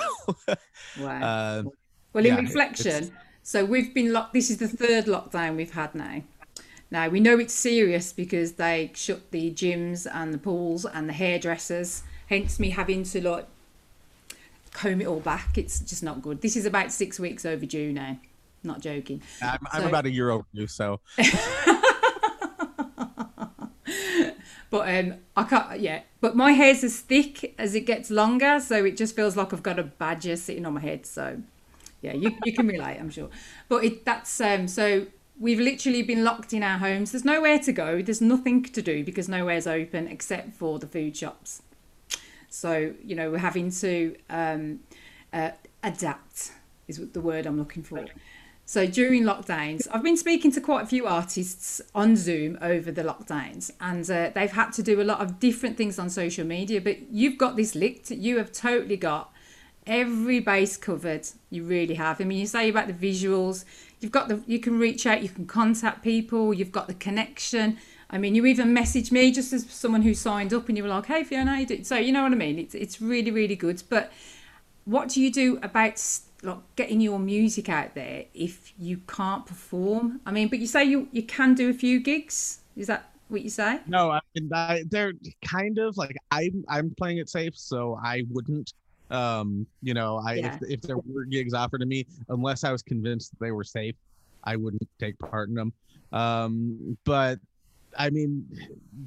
wow.
Uh,
well, in
yeah,
reflection, so we've been locked. This is the third lockdown we've had now. Now we know it's serious because they shut the gyms and the pools and the hairdressers. Hence, me having to like comb it all back. It's just not good. This is about six weeks overdue now. Not joking.
I'm, I'm about a year overdue, so
But um, I can't. Yeah, but my hair's as thick as it gets longer, so it just feels like I've got a badger sitting on my head. So, yeah, you you can relate, I'm sure. But it that's um. So we've literally been locked in our homes. There's nowhere to go. There's nothing to do because nowhere's open except for the food shops. So you know we're having to um, uh, adapt is the word I'm looking for. So during lockdowns, I've been speaking to quite a few artists on Zoom over the lockdowns, and uh, they've had to do a lot of different things on social media. But you've got this licked. You have totally got every base covered. You really have. I mean, you say about the visuals. You've got the. You can reach out. You can contact people. You've got the connection. I mean, you even messaged me just as someone who signed up, and you were like, "Hey, Fiona, you doing?" So you know what I mean. It's it's really really good. But what do you do about like getting your music out there if you can't perform? I mean, but you say you you can do a few gigs. Is that what you say?
no, I mean, I, they're kind of like I'm I'm playing it safe, so I wouldn't. Um, you know, I
Yeah.
if, if there were gigs offered to me, unless I was convinced that they were safe, I wouldn't take part in them. Um, but I mean,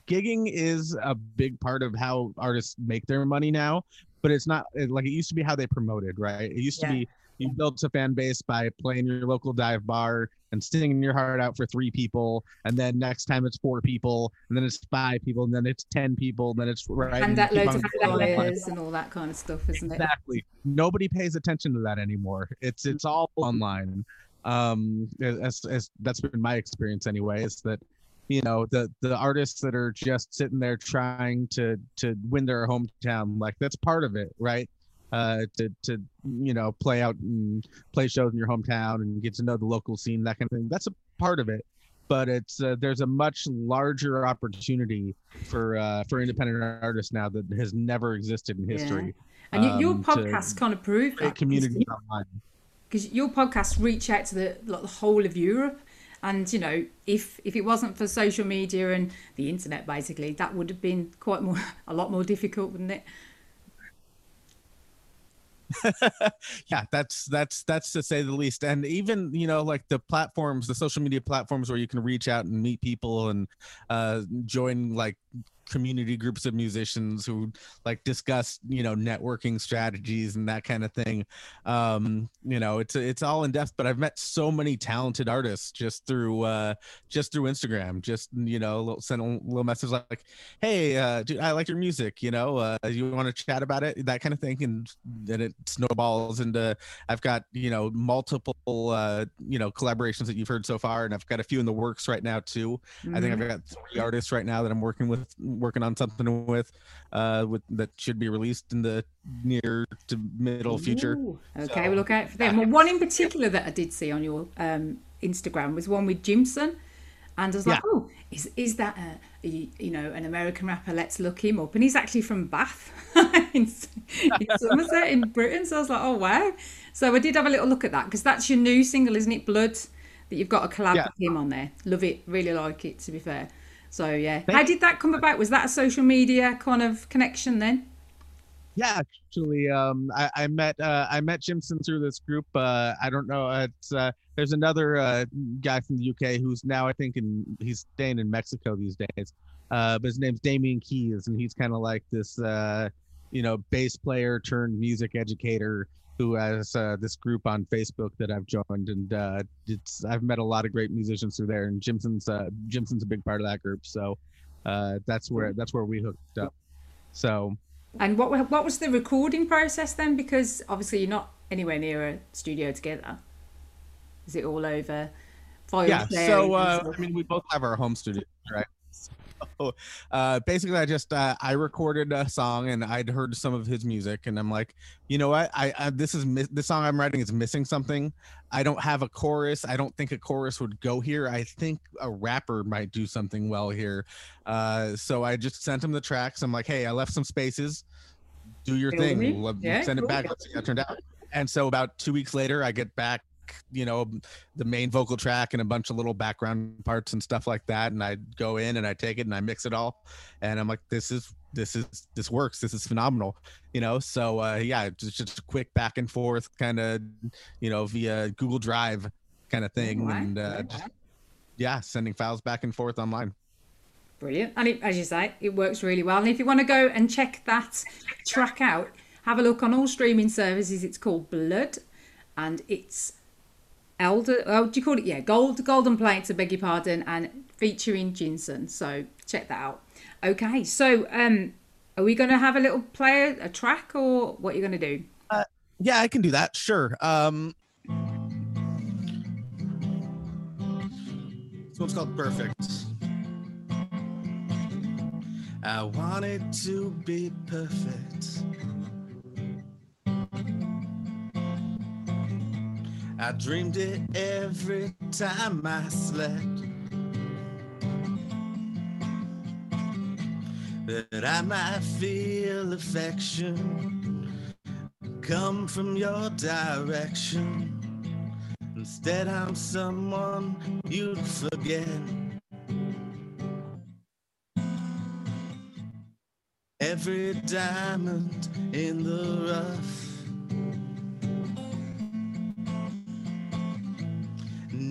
gigging is a big part of how artists make their money now, but it's not like it used to be how they promoted, right? It used to be you built a fan base by playing your local dive bar and singing your heart out for three people, and then next time it's four people, and then it's five people, and then it's ten people, and then it's right.
and that loads of flyers and all that kind of stuff, isn't it?
Exactly. Nobody pays attention to that anymore. It's it's all online. Um, as, as that's been my experience anyway. Is that you know the the artists that are just sitting there trying to to win their hometown, like that's part of it, right? Uh, to to you know play out and play shows in your hometown and get to know the local scene, that kind of thing. That's a part of it. But it's uh, there's a much larger opportunity for uh, for independent artists now that has never existed in
Yeah.
history
And y your
um,
podcast kind of prove
create
that
online.
because your podcast reach out to the like the whole of Europe, And you know, if if it wasn't for social media and the internet, basically, that would have been quite more a lot more difficult, wouldn't it?
yeah that's that's that's to say the least and even you know like the platforms the social media platforms where you can reach out and meet people and uh join like community groups of musicians who like discuss you know networking strategies and that kind of thing um you know it's it's all in depth but i've met so many talented artists just through uh just through instagram just you know send a little message like hey uh dude, i like your music you know uh you want to chat about it that kind of thing and then it snowballs into i've got you know multiple uh you know collaborations that you've heard so far and i've got a few in the works right now too mm-hmm. i think i've mm-hmm. got three artists right now that i'm working with working on something with uh with that should be released in the near to middle future Ooh,
okay so, we'll look out for them well one in particular that i did see on your um instagram was one with jimson and I was like, yeah. "Oh, is is that a, a, you know an American rapper? Let's look him up." And he's actually from Bath in, in Somerset in Britain. So I was like, "Oh wow!" So I did have a little look at that because that's your new single, isn't it? Blood that you've got a collab yeah. with him on there. Love it, really like it. To be fair, so yeah, how did that come about? Was that a social media kind of connection then?
Yeah, actually, um, I, I, met uh, I met Jimson through this group. Uh, I don't know. It's uh, there's another uh, guy from the UK who's now I think in he's staying in Mexico these days. Uh, but his name's Damian Keyes, and he's kind of like this, uh, you know, bass player turned music educator who has uh, this group on Facebook that I've joined, and uh, it's I've met a lot of great musicians through there, and Jimson's uh, Jimson's a big part of that group, so uh, that's where that's where we hooked up. So,
and what what was the recording process then? Because obviously you're not anywhere near a studio together. Is it all over?
Yeah. So uh, I mean, we both have our home studio, right? So uh, basically, I just uh, I recorded a song and I'd heard some of his music, and I'm like, you know what? I, I this is this song I'm writing is missing something. I don't have a chorus. I don't think a chorus would go here. I think a rapper might do something well here. Uh, so I just sent him the tracks. I'm like, hey, I left some spaces. Do your thing. Yeah, send it back. Let's see how it turned out. And so about two weeks later, I get back you know the main vocal track and a bunch of little background parts and stuff like that. And i go in and i take it and i mix it all. And i'm like this is this is this works. This is phenomenal you know? So uh yeah just, just a quick back and forth kind of you know via google drive kind of thing. and uh just, yeah sending files back and forth online.
Brilliant. And it, as you say it works really well. And if you want to go and check that track out have a look on all streaming services. It's called blood and it's Elder, oh, do you call it? Yeah, Gold Golden Plates, I beg your pardon, and featuring Jimson. So check that out. Okay, so um, are we going to have a little player, a track, or what are you going to do?
Uh, yeah, I can do that. Sure. Um, this one's called Perfect. I want it to be perfect. I dreamed it every time I slept. That I might feel affection come from your direction. Instead, I'm someone you'd forget. Every diamond in the rough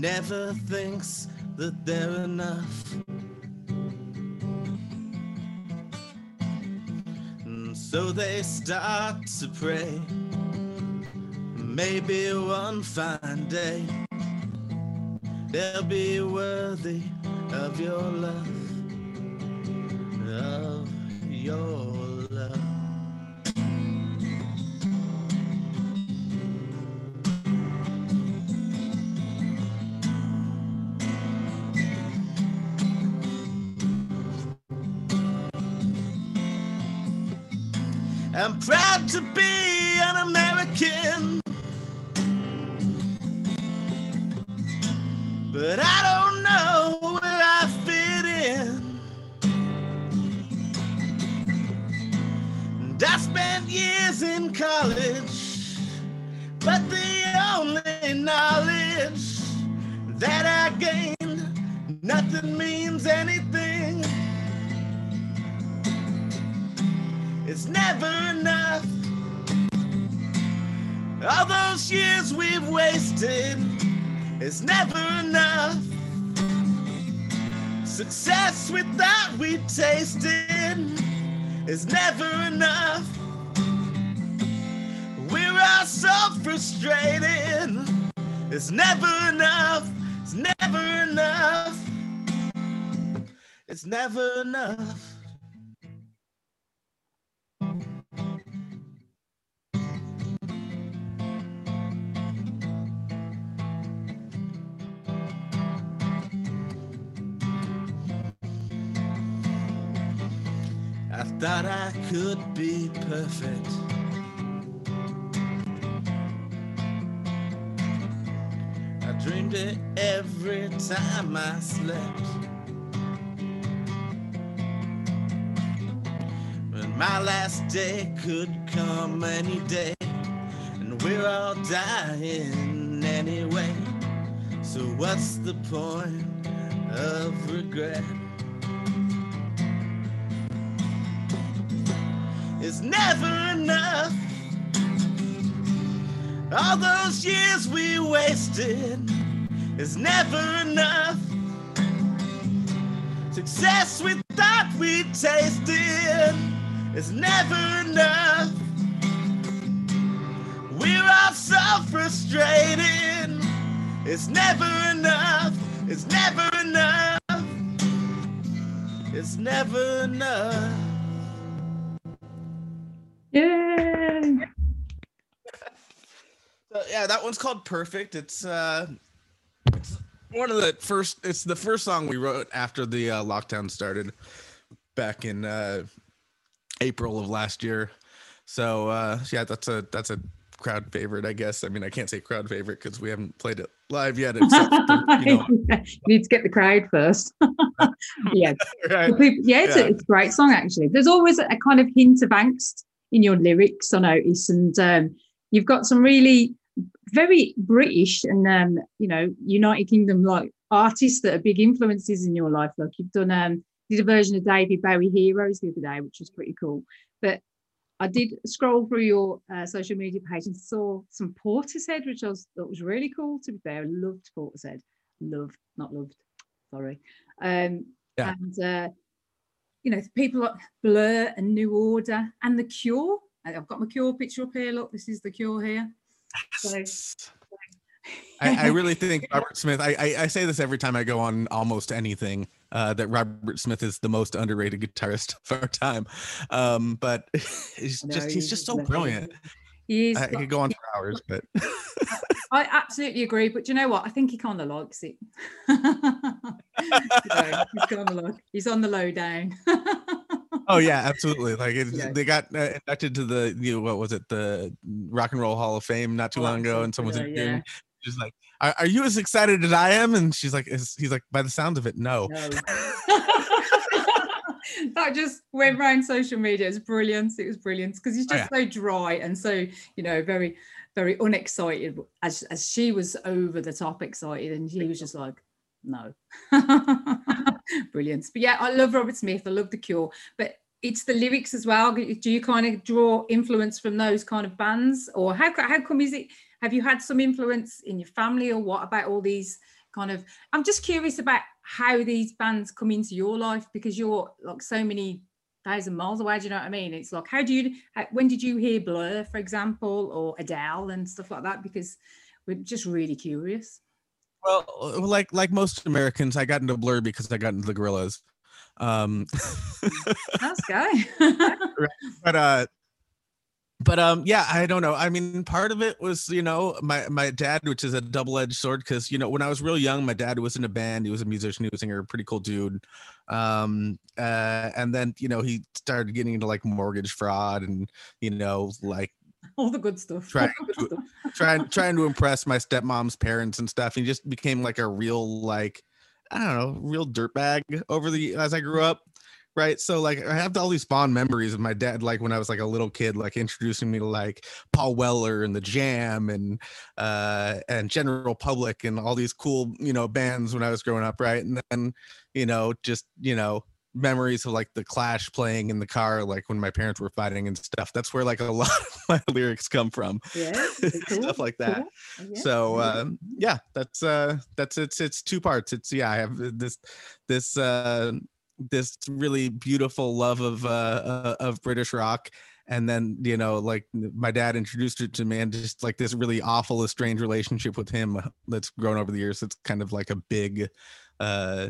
never thinks that they're enough. So they start to pray. Maybe one fine day they'll be worthy of your love, of your I'm
it's never enough. Success without we tasted is never enough. We're all so frustrated. It's never enough. It's never enough. It's never enough. Could be perfect. I dreamed it every time I slept. But my last day could come any day, and we're all dying anyway. So, what's the point of regret? It's never enough. All those years we wasted is never enough. Success we thought we tasted is never enough. We're all so frustrated. It's never enough. It's never enough. It's never enough.
Yeah, that one's called Perfect. It's uh it's one of the first it's the first song we wrote after the uh, lockdown started back in uh April of last year. So uh yeah, that's a that's a crowd favorite, I guess. I mean, I can't say crowd favorite because we haven't played it live yet. Except for, you know,
you need to get the crowd first. yeah,
right?
Yeah, it's,
Yeah.
A, it's a great song actually. There's always a kind of hint of angst in your lyrics, I notice, and um, you've got some really very British and um, you know United Kingdom like artists that are big influences in your life. Like you've done um, did a version of David Bowie Heroes the other day, which was pretty cool. But I did scroll through your uh, social media page and saw some Portishead, which I was, thought was really cool. To be fair, I loved Portishead. Love, not loved. Sorry. Um,
Yeah.
And uh, you know, people like Blur and New Order and The Cure. I've got my Cure picture up here. Look, this is The Cure here. So,
I, I really think Robert Smith. I, I I say this every time I go on almost anything. Uh, that Robert Smith is the most underrated guitarist of our time. Um, but he's
know,
just he's just so brilliant.
he.
I, could go on for hours, but
I absolutely agree, but you know what? I think he kind of likes it. You know, he's of like he's on the low down.
Oh yeah, absolutely. Like it's,
Yeah.
they got uh, inducted to the you know, what was it the Rock and Roll Hall of Fame not too
Oh,
long ago, and someone's
yeah.
interviewing. She's like, are, "Are you as excited as I am?" And she's like, is, "He's like, by the sound of it, no."
No. that just went around social media. It was brilliant. It was brilliant because he's
Oh,
just so dry and so you know very very unexcited. As as she was over the top excited, and he was just like, no, brilliant. But yeah, I love Robert Smith. I love The Cure, but. It's the lyrics as well. Do you kind of draw influence from those kind of bands, or how how come is it? Have you had some influence in your family, or what about all these kind of i'm just curious about how these bands come into your life because you're like so many thousand miles away do you know what i mean it's like how do you how, when did you hear blur for example or adele and stuff like that because we're just really curious
Well, uh, like like most Americans, I got into Blur because I got into the Gorillaz. Um,
let's go
but uh but um yeah i don't know. I mean part of it was you know my my dad which is a double-edged sword because you know when i was real young my dad was in a band. He was a musician he was a singer pretty cool dude. Um uh and then you know he started getting into like mortgage fraud and you know like
all the good stuff.
Trying
good
to-
stuff.
trying trying to impress my stepmom's parents and stuff he just became like a real like i don't know real dirtbag over the as i grew up right? So like i have all these fond memories of my dad like when i was like a little kid like introducing me to like paul weller and the jam and uh and general public and all these cool you know bands when i was growing up right? And then you know just you know memories of like the clash playing in the car like when my parents were fighting and stuff. That's where like a lot of my lyrics come from.
Yeah,
stuff like that. So um yeah that's uh that's it's it's two parts. It's yeah i have this this uh this really beautiful love of uh uh, of british rock. And then you know like my dad introduced it to me and just like this really awful estranged relationship with him that's grown over the years. It's kind of like a big uh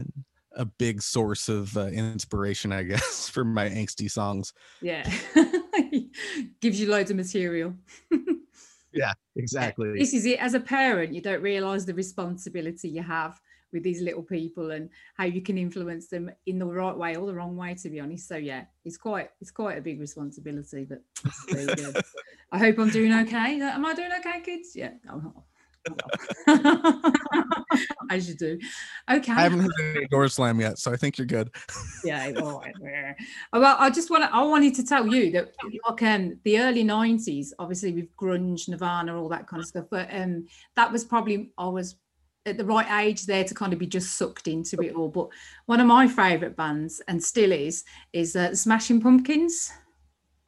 a big source of uh, inspiration i guess for my angsty songs
Yeah. Gives you loads of material.
yeah exactly
This is it. As a parent, you don't realize the responsibility you have with these little people and how you can influence them in the right way or the wrong way, to be honest. So yeah, it's quite it's quite a big responsibility. But. I hope I'm doing okay. Am I doing okay, kids? Yeah. Oh, As you do. Okay.
i haven't heard any door slam yet so i think you're good
yeah all right. Well i just want to i wanted to tell you that like um the early 90s obviously with grunge nirvana all that kind of stuff but um that was probably i was at the right age there to kind of be just sucked into it all but one of my favorite bands and still is is uh, smashing pumpkins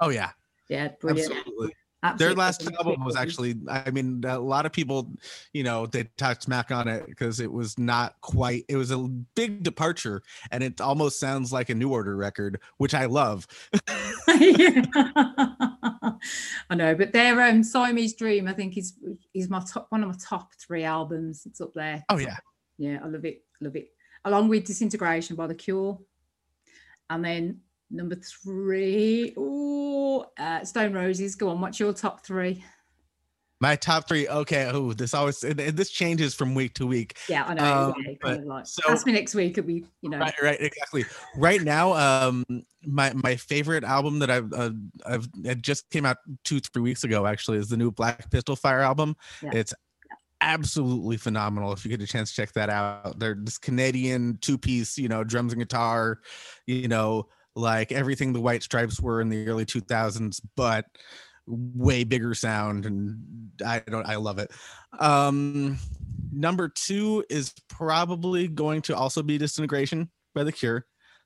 oh yeah
yeah brilliant
Absolutely.
Absolutely
Their last album was actually, I mean, a lot of people, you know, they talked smack on it because it was not quite, it was a big departure and it almost sounds like a New Order record, which I love.
I know, but their um, Siamese Dream, I think, is is my top one of my top three albums. It's up there.
Oh, yeah.
Yeah, I love it. Love it. Along with Disintegration by The Cure. And then number three, uh, Stone Roses. Go on, what's your top three?
My top three. Okay. Oh, this always, this changes from week to week.
Yeah, I know.
Um,
yeah, kind
but
of like,
so-
ask me next week. It'll be, you know.
Right, right, exactly. Right now, um, my my favorite album that I've uh, I've it just came out two three weeks ago. Actually, is the new Black Pistol Fire album.
Yeah.
It's absolutely phenomenal. If you get a chance to check that out, they're this Canadian two piece, you know, drums and guitar, you know, like everything the White Stripes were in the early two thousands, but way bigger sound and I don't I love it. Um number 2 is probably going to also be Disintegration by The Cure.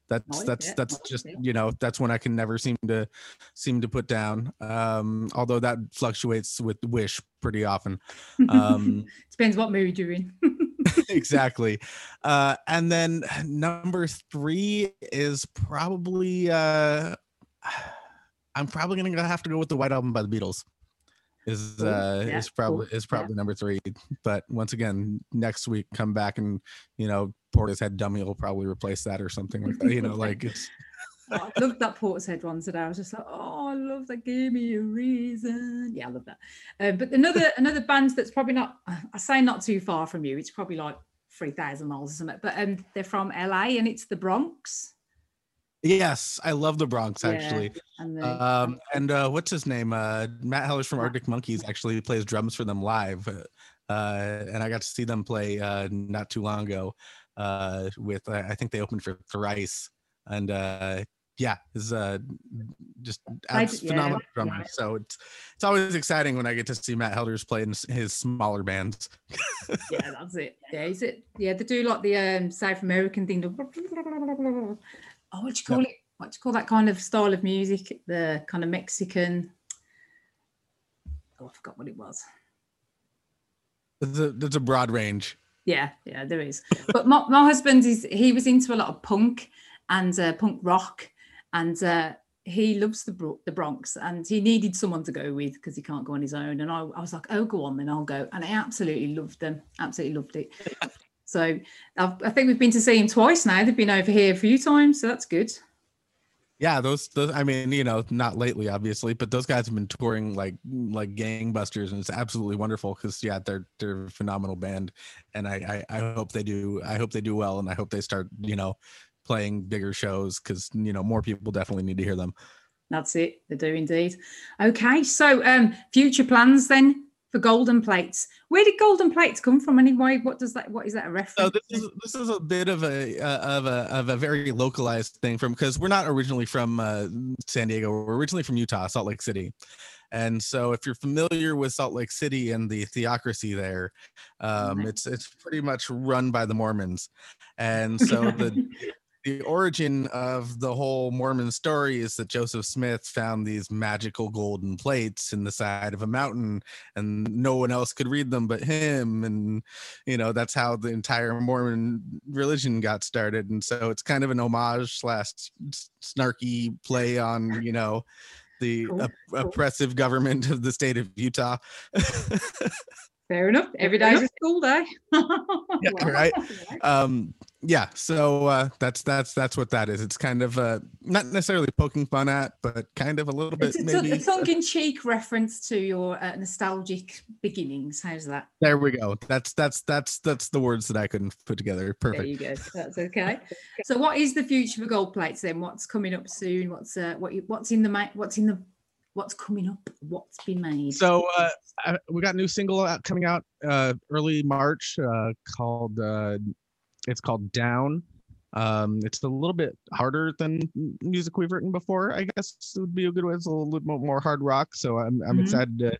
That's that's that's just you know that's one I can never seem to seem to put down. Um although that fluctuates with Wish pretty often. Um
Depends what mood you're in.
exactly. Uh, and then number three is probably uh, I'm probably gonna go- have to go with the White Album by the Beatles. Is uh
Yeah,
is probably
cool.
is
Yeah.
probably number three. But once again, next week come back and you know Portishead Dummy will probably replace that or something like that. You know, like it's
I loved that Portishead one today. I was just like, oh, I love that. Give me a reason. Yeah, I love that. Um, but another another band that's probably not, I say not too far from you. It's probably like three thousand miles or something. But um, they're from LA and it's the Bronx.
yes, I love the Bronx
Yeah,
actually.
And the,
Um, and uh, what's his name? Uh, Matt Helders from Arctic Monkeys actually plays drums for them live. Uh, and I got to see them play uh, not too long ago. Uh, with uh, I think they opened for Thrice, and uh, yeah, is uh, just
I
phenomenal
yeah,
drummer.
yeah.
So it's it's always exciting when I get to see Matt Helders play in his smaller bands.
yeah, that's it. Yeah, is it? Yeah, they do like the um, South American thing. Oh, what do you call it? What do you call that kind of style of music? The kind of Mexican. Oh, I forgot what it was.
There's a, there's a broad range.
Yeah, yeah, there is. But my, my husband is he was into a lot of punk and uh, punk rock, and uh, he loves the the Bronx, and he needed someone to go with because he can't go on his own. And I, I was like, oh, go on, then I'll go. And I absolutely loved them, absolutely loved it. So I've, I think we've been to see him twice now. They've been over here a few times, so that's good.
Yeah, those, those I mean, you know, not lately, obviously, but those guys have been touring like like gangbusters, and it's absolutely wonderful because yeah, they're they're a phenomenal band, and I, I I hope they do I hope they do well, and I hope they start you know playing bigger shows because you know more people definitely need to hear them.
That's it. They do indeed. Okay, so um, future plans then for golden plates. Where did golden plates come from anyway? What does that? What is that a reference?
So this is this is a bit of a uh, of a of a very localized thing from because we're not originally from uh, San Diego. We're originally from Utah, Salt Lake City. And so, if you're familiar with Salt Lake City and the theocracy there, um, it's it's pretty much run by the Mormons. And so the the origin of the whole Mormon story is that Joseph Smith found these magical golden plates in the side of a mountain, and no one else could read them but him. And you know that's how the entire Mormon religion got started. And so it's kind of an homage slash snarky play on you know the op- oppressive government of the state of Utah.
Fair enough. Every day is a school day.
yeah, right. Um, yeah. So uh, that's that's that's what that is. It's kind of uh, not necessarily poking fun at, but kind of a little bit
It's a,
maybe.
a tongue-in-cheek reference to your uh, nostalgic beginnings. How's that?
There we go. That's that's that's that's the words that I couldn't put together. Perfect.
There you go. That's okay. so, what is the future for gold plates then? What's coming up soon? What's uh, what you, what's in the what's in the what's coming up? What's been made?
So uh, we got a new single out, coming out uh, early March uh, called uh, it's called Down. Um, it's a little bit harder than music we've written before. I guess It would be a good way. It's a little bit more hard rock. So I'm I'm
Mhm.
excited to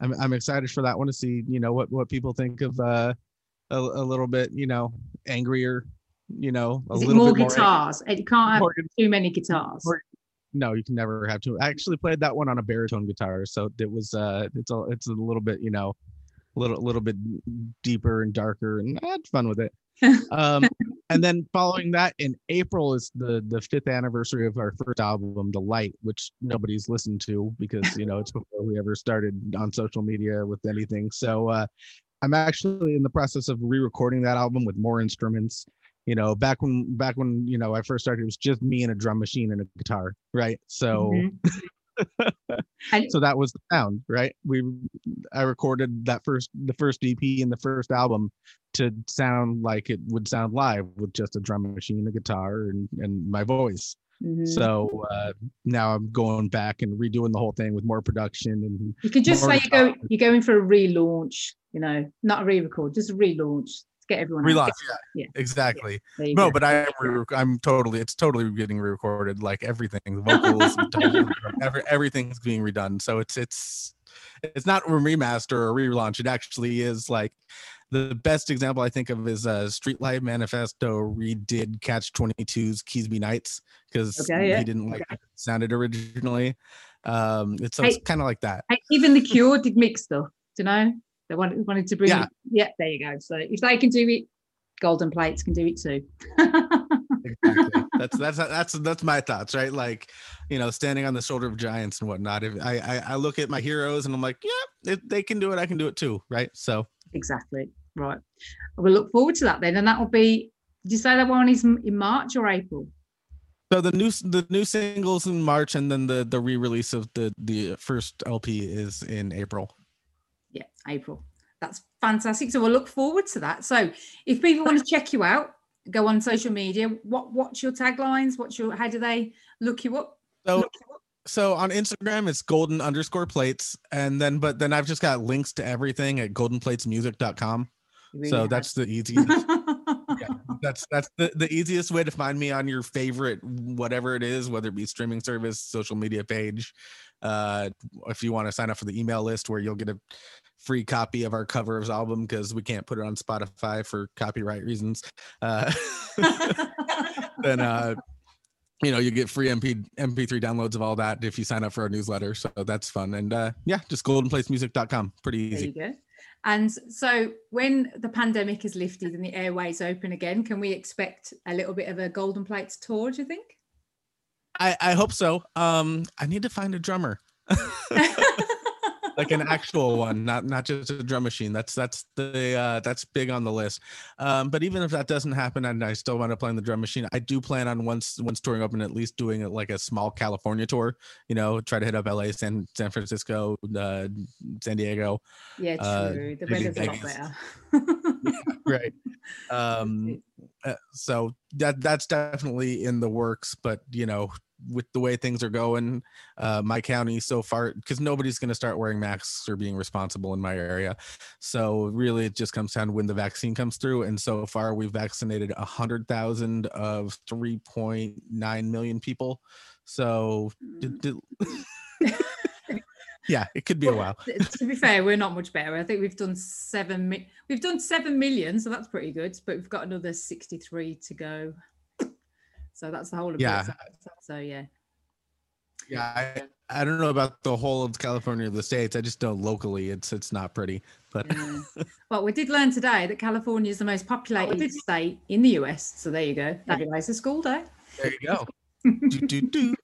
I'm I'm excited for that one to see you know what what people think of uh, a, a little bit you know angrier. You know, a
is it
little
more
bit more
guitars? You can't have
more
too many guitars.
more- no you can never have to. I actually played that one on a baritone guitar so it was uh it's a it's a little bit you know a little little bit deeper and darker and i had fun with it. Um and then following that in april is the the fifth anniversary of our first album the light which nobody's listened to because you know it's before we ever started on social media with anything. So uh i'm actually in the process of re-recording that album with more instruments you know back when back when you know i first started it was just me and a drum machine and a guitar right so
Mhm.
So that was the sound right we i recorded that first the first ep and the first album to sound like it would sound live with just a drum machine a guitar and and my voice
Mhm.
so uh now i'm going back and redoing the whole thing with more production and
you can just
more
say you go you're going for a relaunch. You know, not a re-record, just a relaunch to get everyone. out.
relaunch
Yeah.
yeah exactly
you
no
go.
but i i'm totally it's totally getting re-recorded like everything the vocals every, everything's being redone so it's it's it's not a remaster or a relaunch it actually is like the best example i think of is uh streetlight manifesto redid catch 22's Keys Keasbey nights because
Okay, yeah.
he didn't like how it sounded originally um it's, so
Hey.
it's kind of like that
Even the Cure did mix though, Do you know? They wanted, wanted to bring.
Yeah.
it- Yeah. There you go. So if they can do it, Golden Plates can do it too.
exactly. that's that's that's that's my thoughts, right? Like, you know, standing on the shoulder of giants and whatnot. If I I, I look at my heroes and I'm like, yeah, if they can do it, I can do it too, right? So
exactly. Right. We'll look forward to that then, and that will be. Did you say that one is in March or April?
so the new the new singles in March and then the the re-release of the the first LP is in April.
Yeah, April. That's fantastic. So we'll look forward to that. So if people want to check you out, go on social media. What what's your taglines? What's your how do they look you up?
So
Look you up?
so on Instagram it's golden underscore plates and then but then I've just got links to everything at goldenplatesmusic.com.
You really
So
have.
that's the easiest yeah, that's that's the, the easiest way to find me on your favorite whatever it is whether it be streaming service social media page uh if you want to sign up for the email list where you'll get a free copy of our covers album because we can't put it on spotify for copyright reasons uh then uh you know you get free mp mp3 downloads of all that if you sign up for our newsletter so that's fun and uh yeah just goldenplatesmusic.com pretty easy.
And so when the pandemic is lifted and the airways open again, can we expect a little bit of a Golden Plates tour, do you think?
I, I hope so. Um, I need to find a drummer, like an actual one, not not just a drum machine. That's that's the uh, that's big on the list. Um, but even if that doesn't happen, and I still want to play on the drum machine, I do plan on once once touring open, at least doing it like a small California tour. You know, try to hit up LA, San San Francisco, uh, San Diego.
Yeah,
Uh,
true. the
maybe
weather's a lot better.
right um uh, so that that's definitely in the works but you know with the way things are going, uh, my county so far, because nobody's going to start wearing masks or being responsible in my area. So really, it just comes down to when the vaccine comes through. And so far, we've vaccinated a hundred thousand of three point nine million people. So. d- d- yeah, it could be a while.
to be fair, we're not much better. I think we've done seven. Mi- we've done seven million, so that's pretty good. But we've got another sixty-three to go. So that's the whole of
Yeah.
So, so yeah,
Yeah, I, I don't know about the whole of California the states. I just know locally it's it's not pretty. But
Yeah. well, we did learn today that California is the most populated oh. state in the US. So there you go. Day's a school day.
there you go. do, do, do.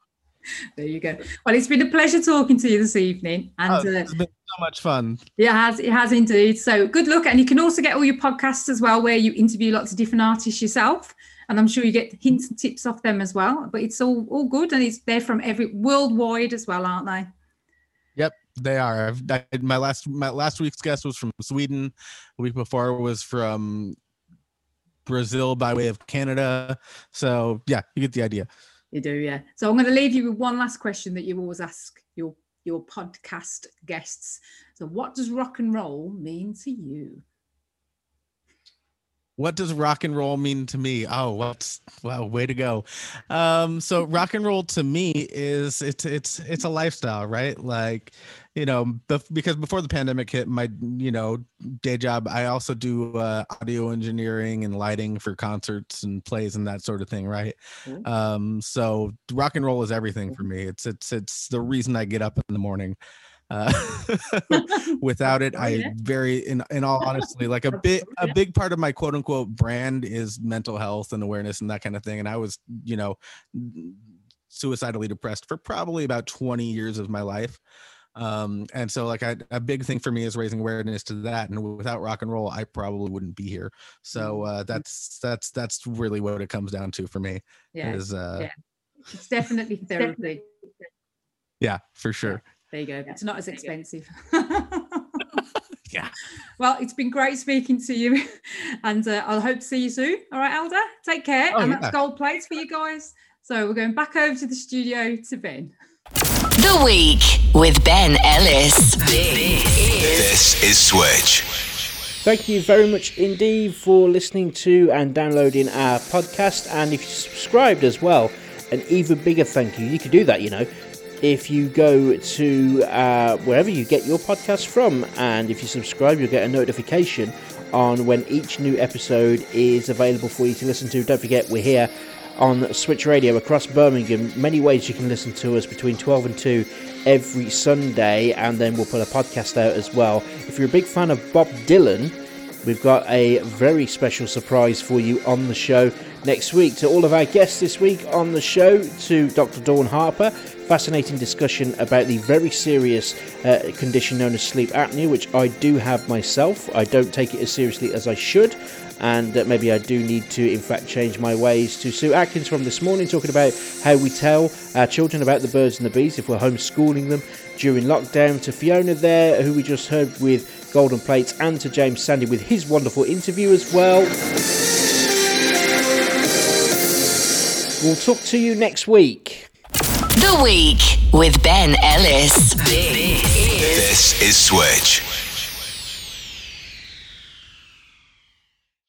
There you go. Well, it's been a pleasure talking to you this evening, and
Oh,
uh,
been so much fun.
it has it has indeed. So good luck, and you can also get all your podcasts as well, where you interview lots of different artists yourself, and I'm sure you get hints and tips off them as well. But it's all all good, and it's they're from every worldwide as well, aren't they?
Yep, they are. I've, I, my last my last week's guest was from Sweden. The week before was from Brazil by way of Canada. So yeah, you get the idea.
You do, yeah. So I'm going to leave you with one last question that you always ask your your podcast guests. So, what does rock and roll mean to you?
What does rock and roll mean to me? Oh, what's wow, way to go. Um, so rock and roll to me is it's it's it's a lifestyle, right? Like, you know, because before the pandemic hit, my you know day job, I also do uh, audio engineering and lighting for concerts and plays and that sort of thing, right?
Cool.
Um, so rock and roll is everything for me. It's it's it's the reason I get up in the morning. Uh, without it,
Oh,
I very in in all honestly, like a bit a big part of my quote unquote brand is mental health and awareness and that kind of thing. And I was, you know, suicidally depressed for probably about 20 years of my life. Um, and so like I, a big thing for me is raising awareness to that. And without rock and roll, I probably wouldn't be here. So uh, that's that's that's really what it comes down to for me.
Yeah,
Is uh,
yeah. it's definitely therapy.
yeah, for sure.
There you go. It's not as expensive.
Yeah.
Well, it's been great speaking to you, and uh, I'll hope to see you soon. All right, Elder, take care.
Oh,
and
yeah.
that's gold plates for you guys. So we're going back over to the studio to Ben.
The Week with Ben Ellis.
This is Switch.
Thank you very much indeed for listening to and downloading our podcast. And if you subscribed as well, an even bigger thank you. You can do that, you know, if you go to uh, wherever you get your podcast from. And if you subscribe, you'll get a notification on when each new episode is available for you to listen to. Don't forget, we're here on Switch Radio across Birmingham. Many ways you can listen to us between 12 and 2 every Sunday, and then we'll put a podcast out as well. If you're a big fan of Bob Dylan, we've got a very special surprise for you on the show next week. To all of our guests this week on the show, to Dr. Dawn Harper, fascinating discussion about the very serious uh, condition known as sleep apnea, which I do have myself. I don't take it as seriously as I should and uh, maybe I do need to, in fact, change my ways. To Sue Atkins from this morning, talking about how we tell our children about the birds and the bees if we're homeschooling them during lockdown. To Fiona there, who we just heard with Golden Plates, and to James Sandy with his wonderful interview as well. We'll talk to you next week.
The Week with Ben Ellis.
This is Switch.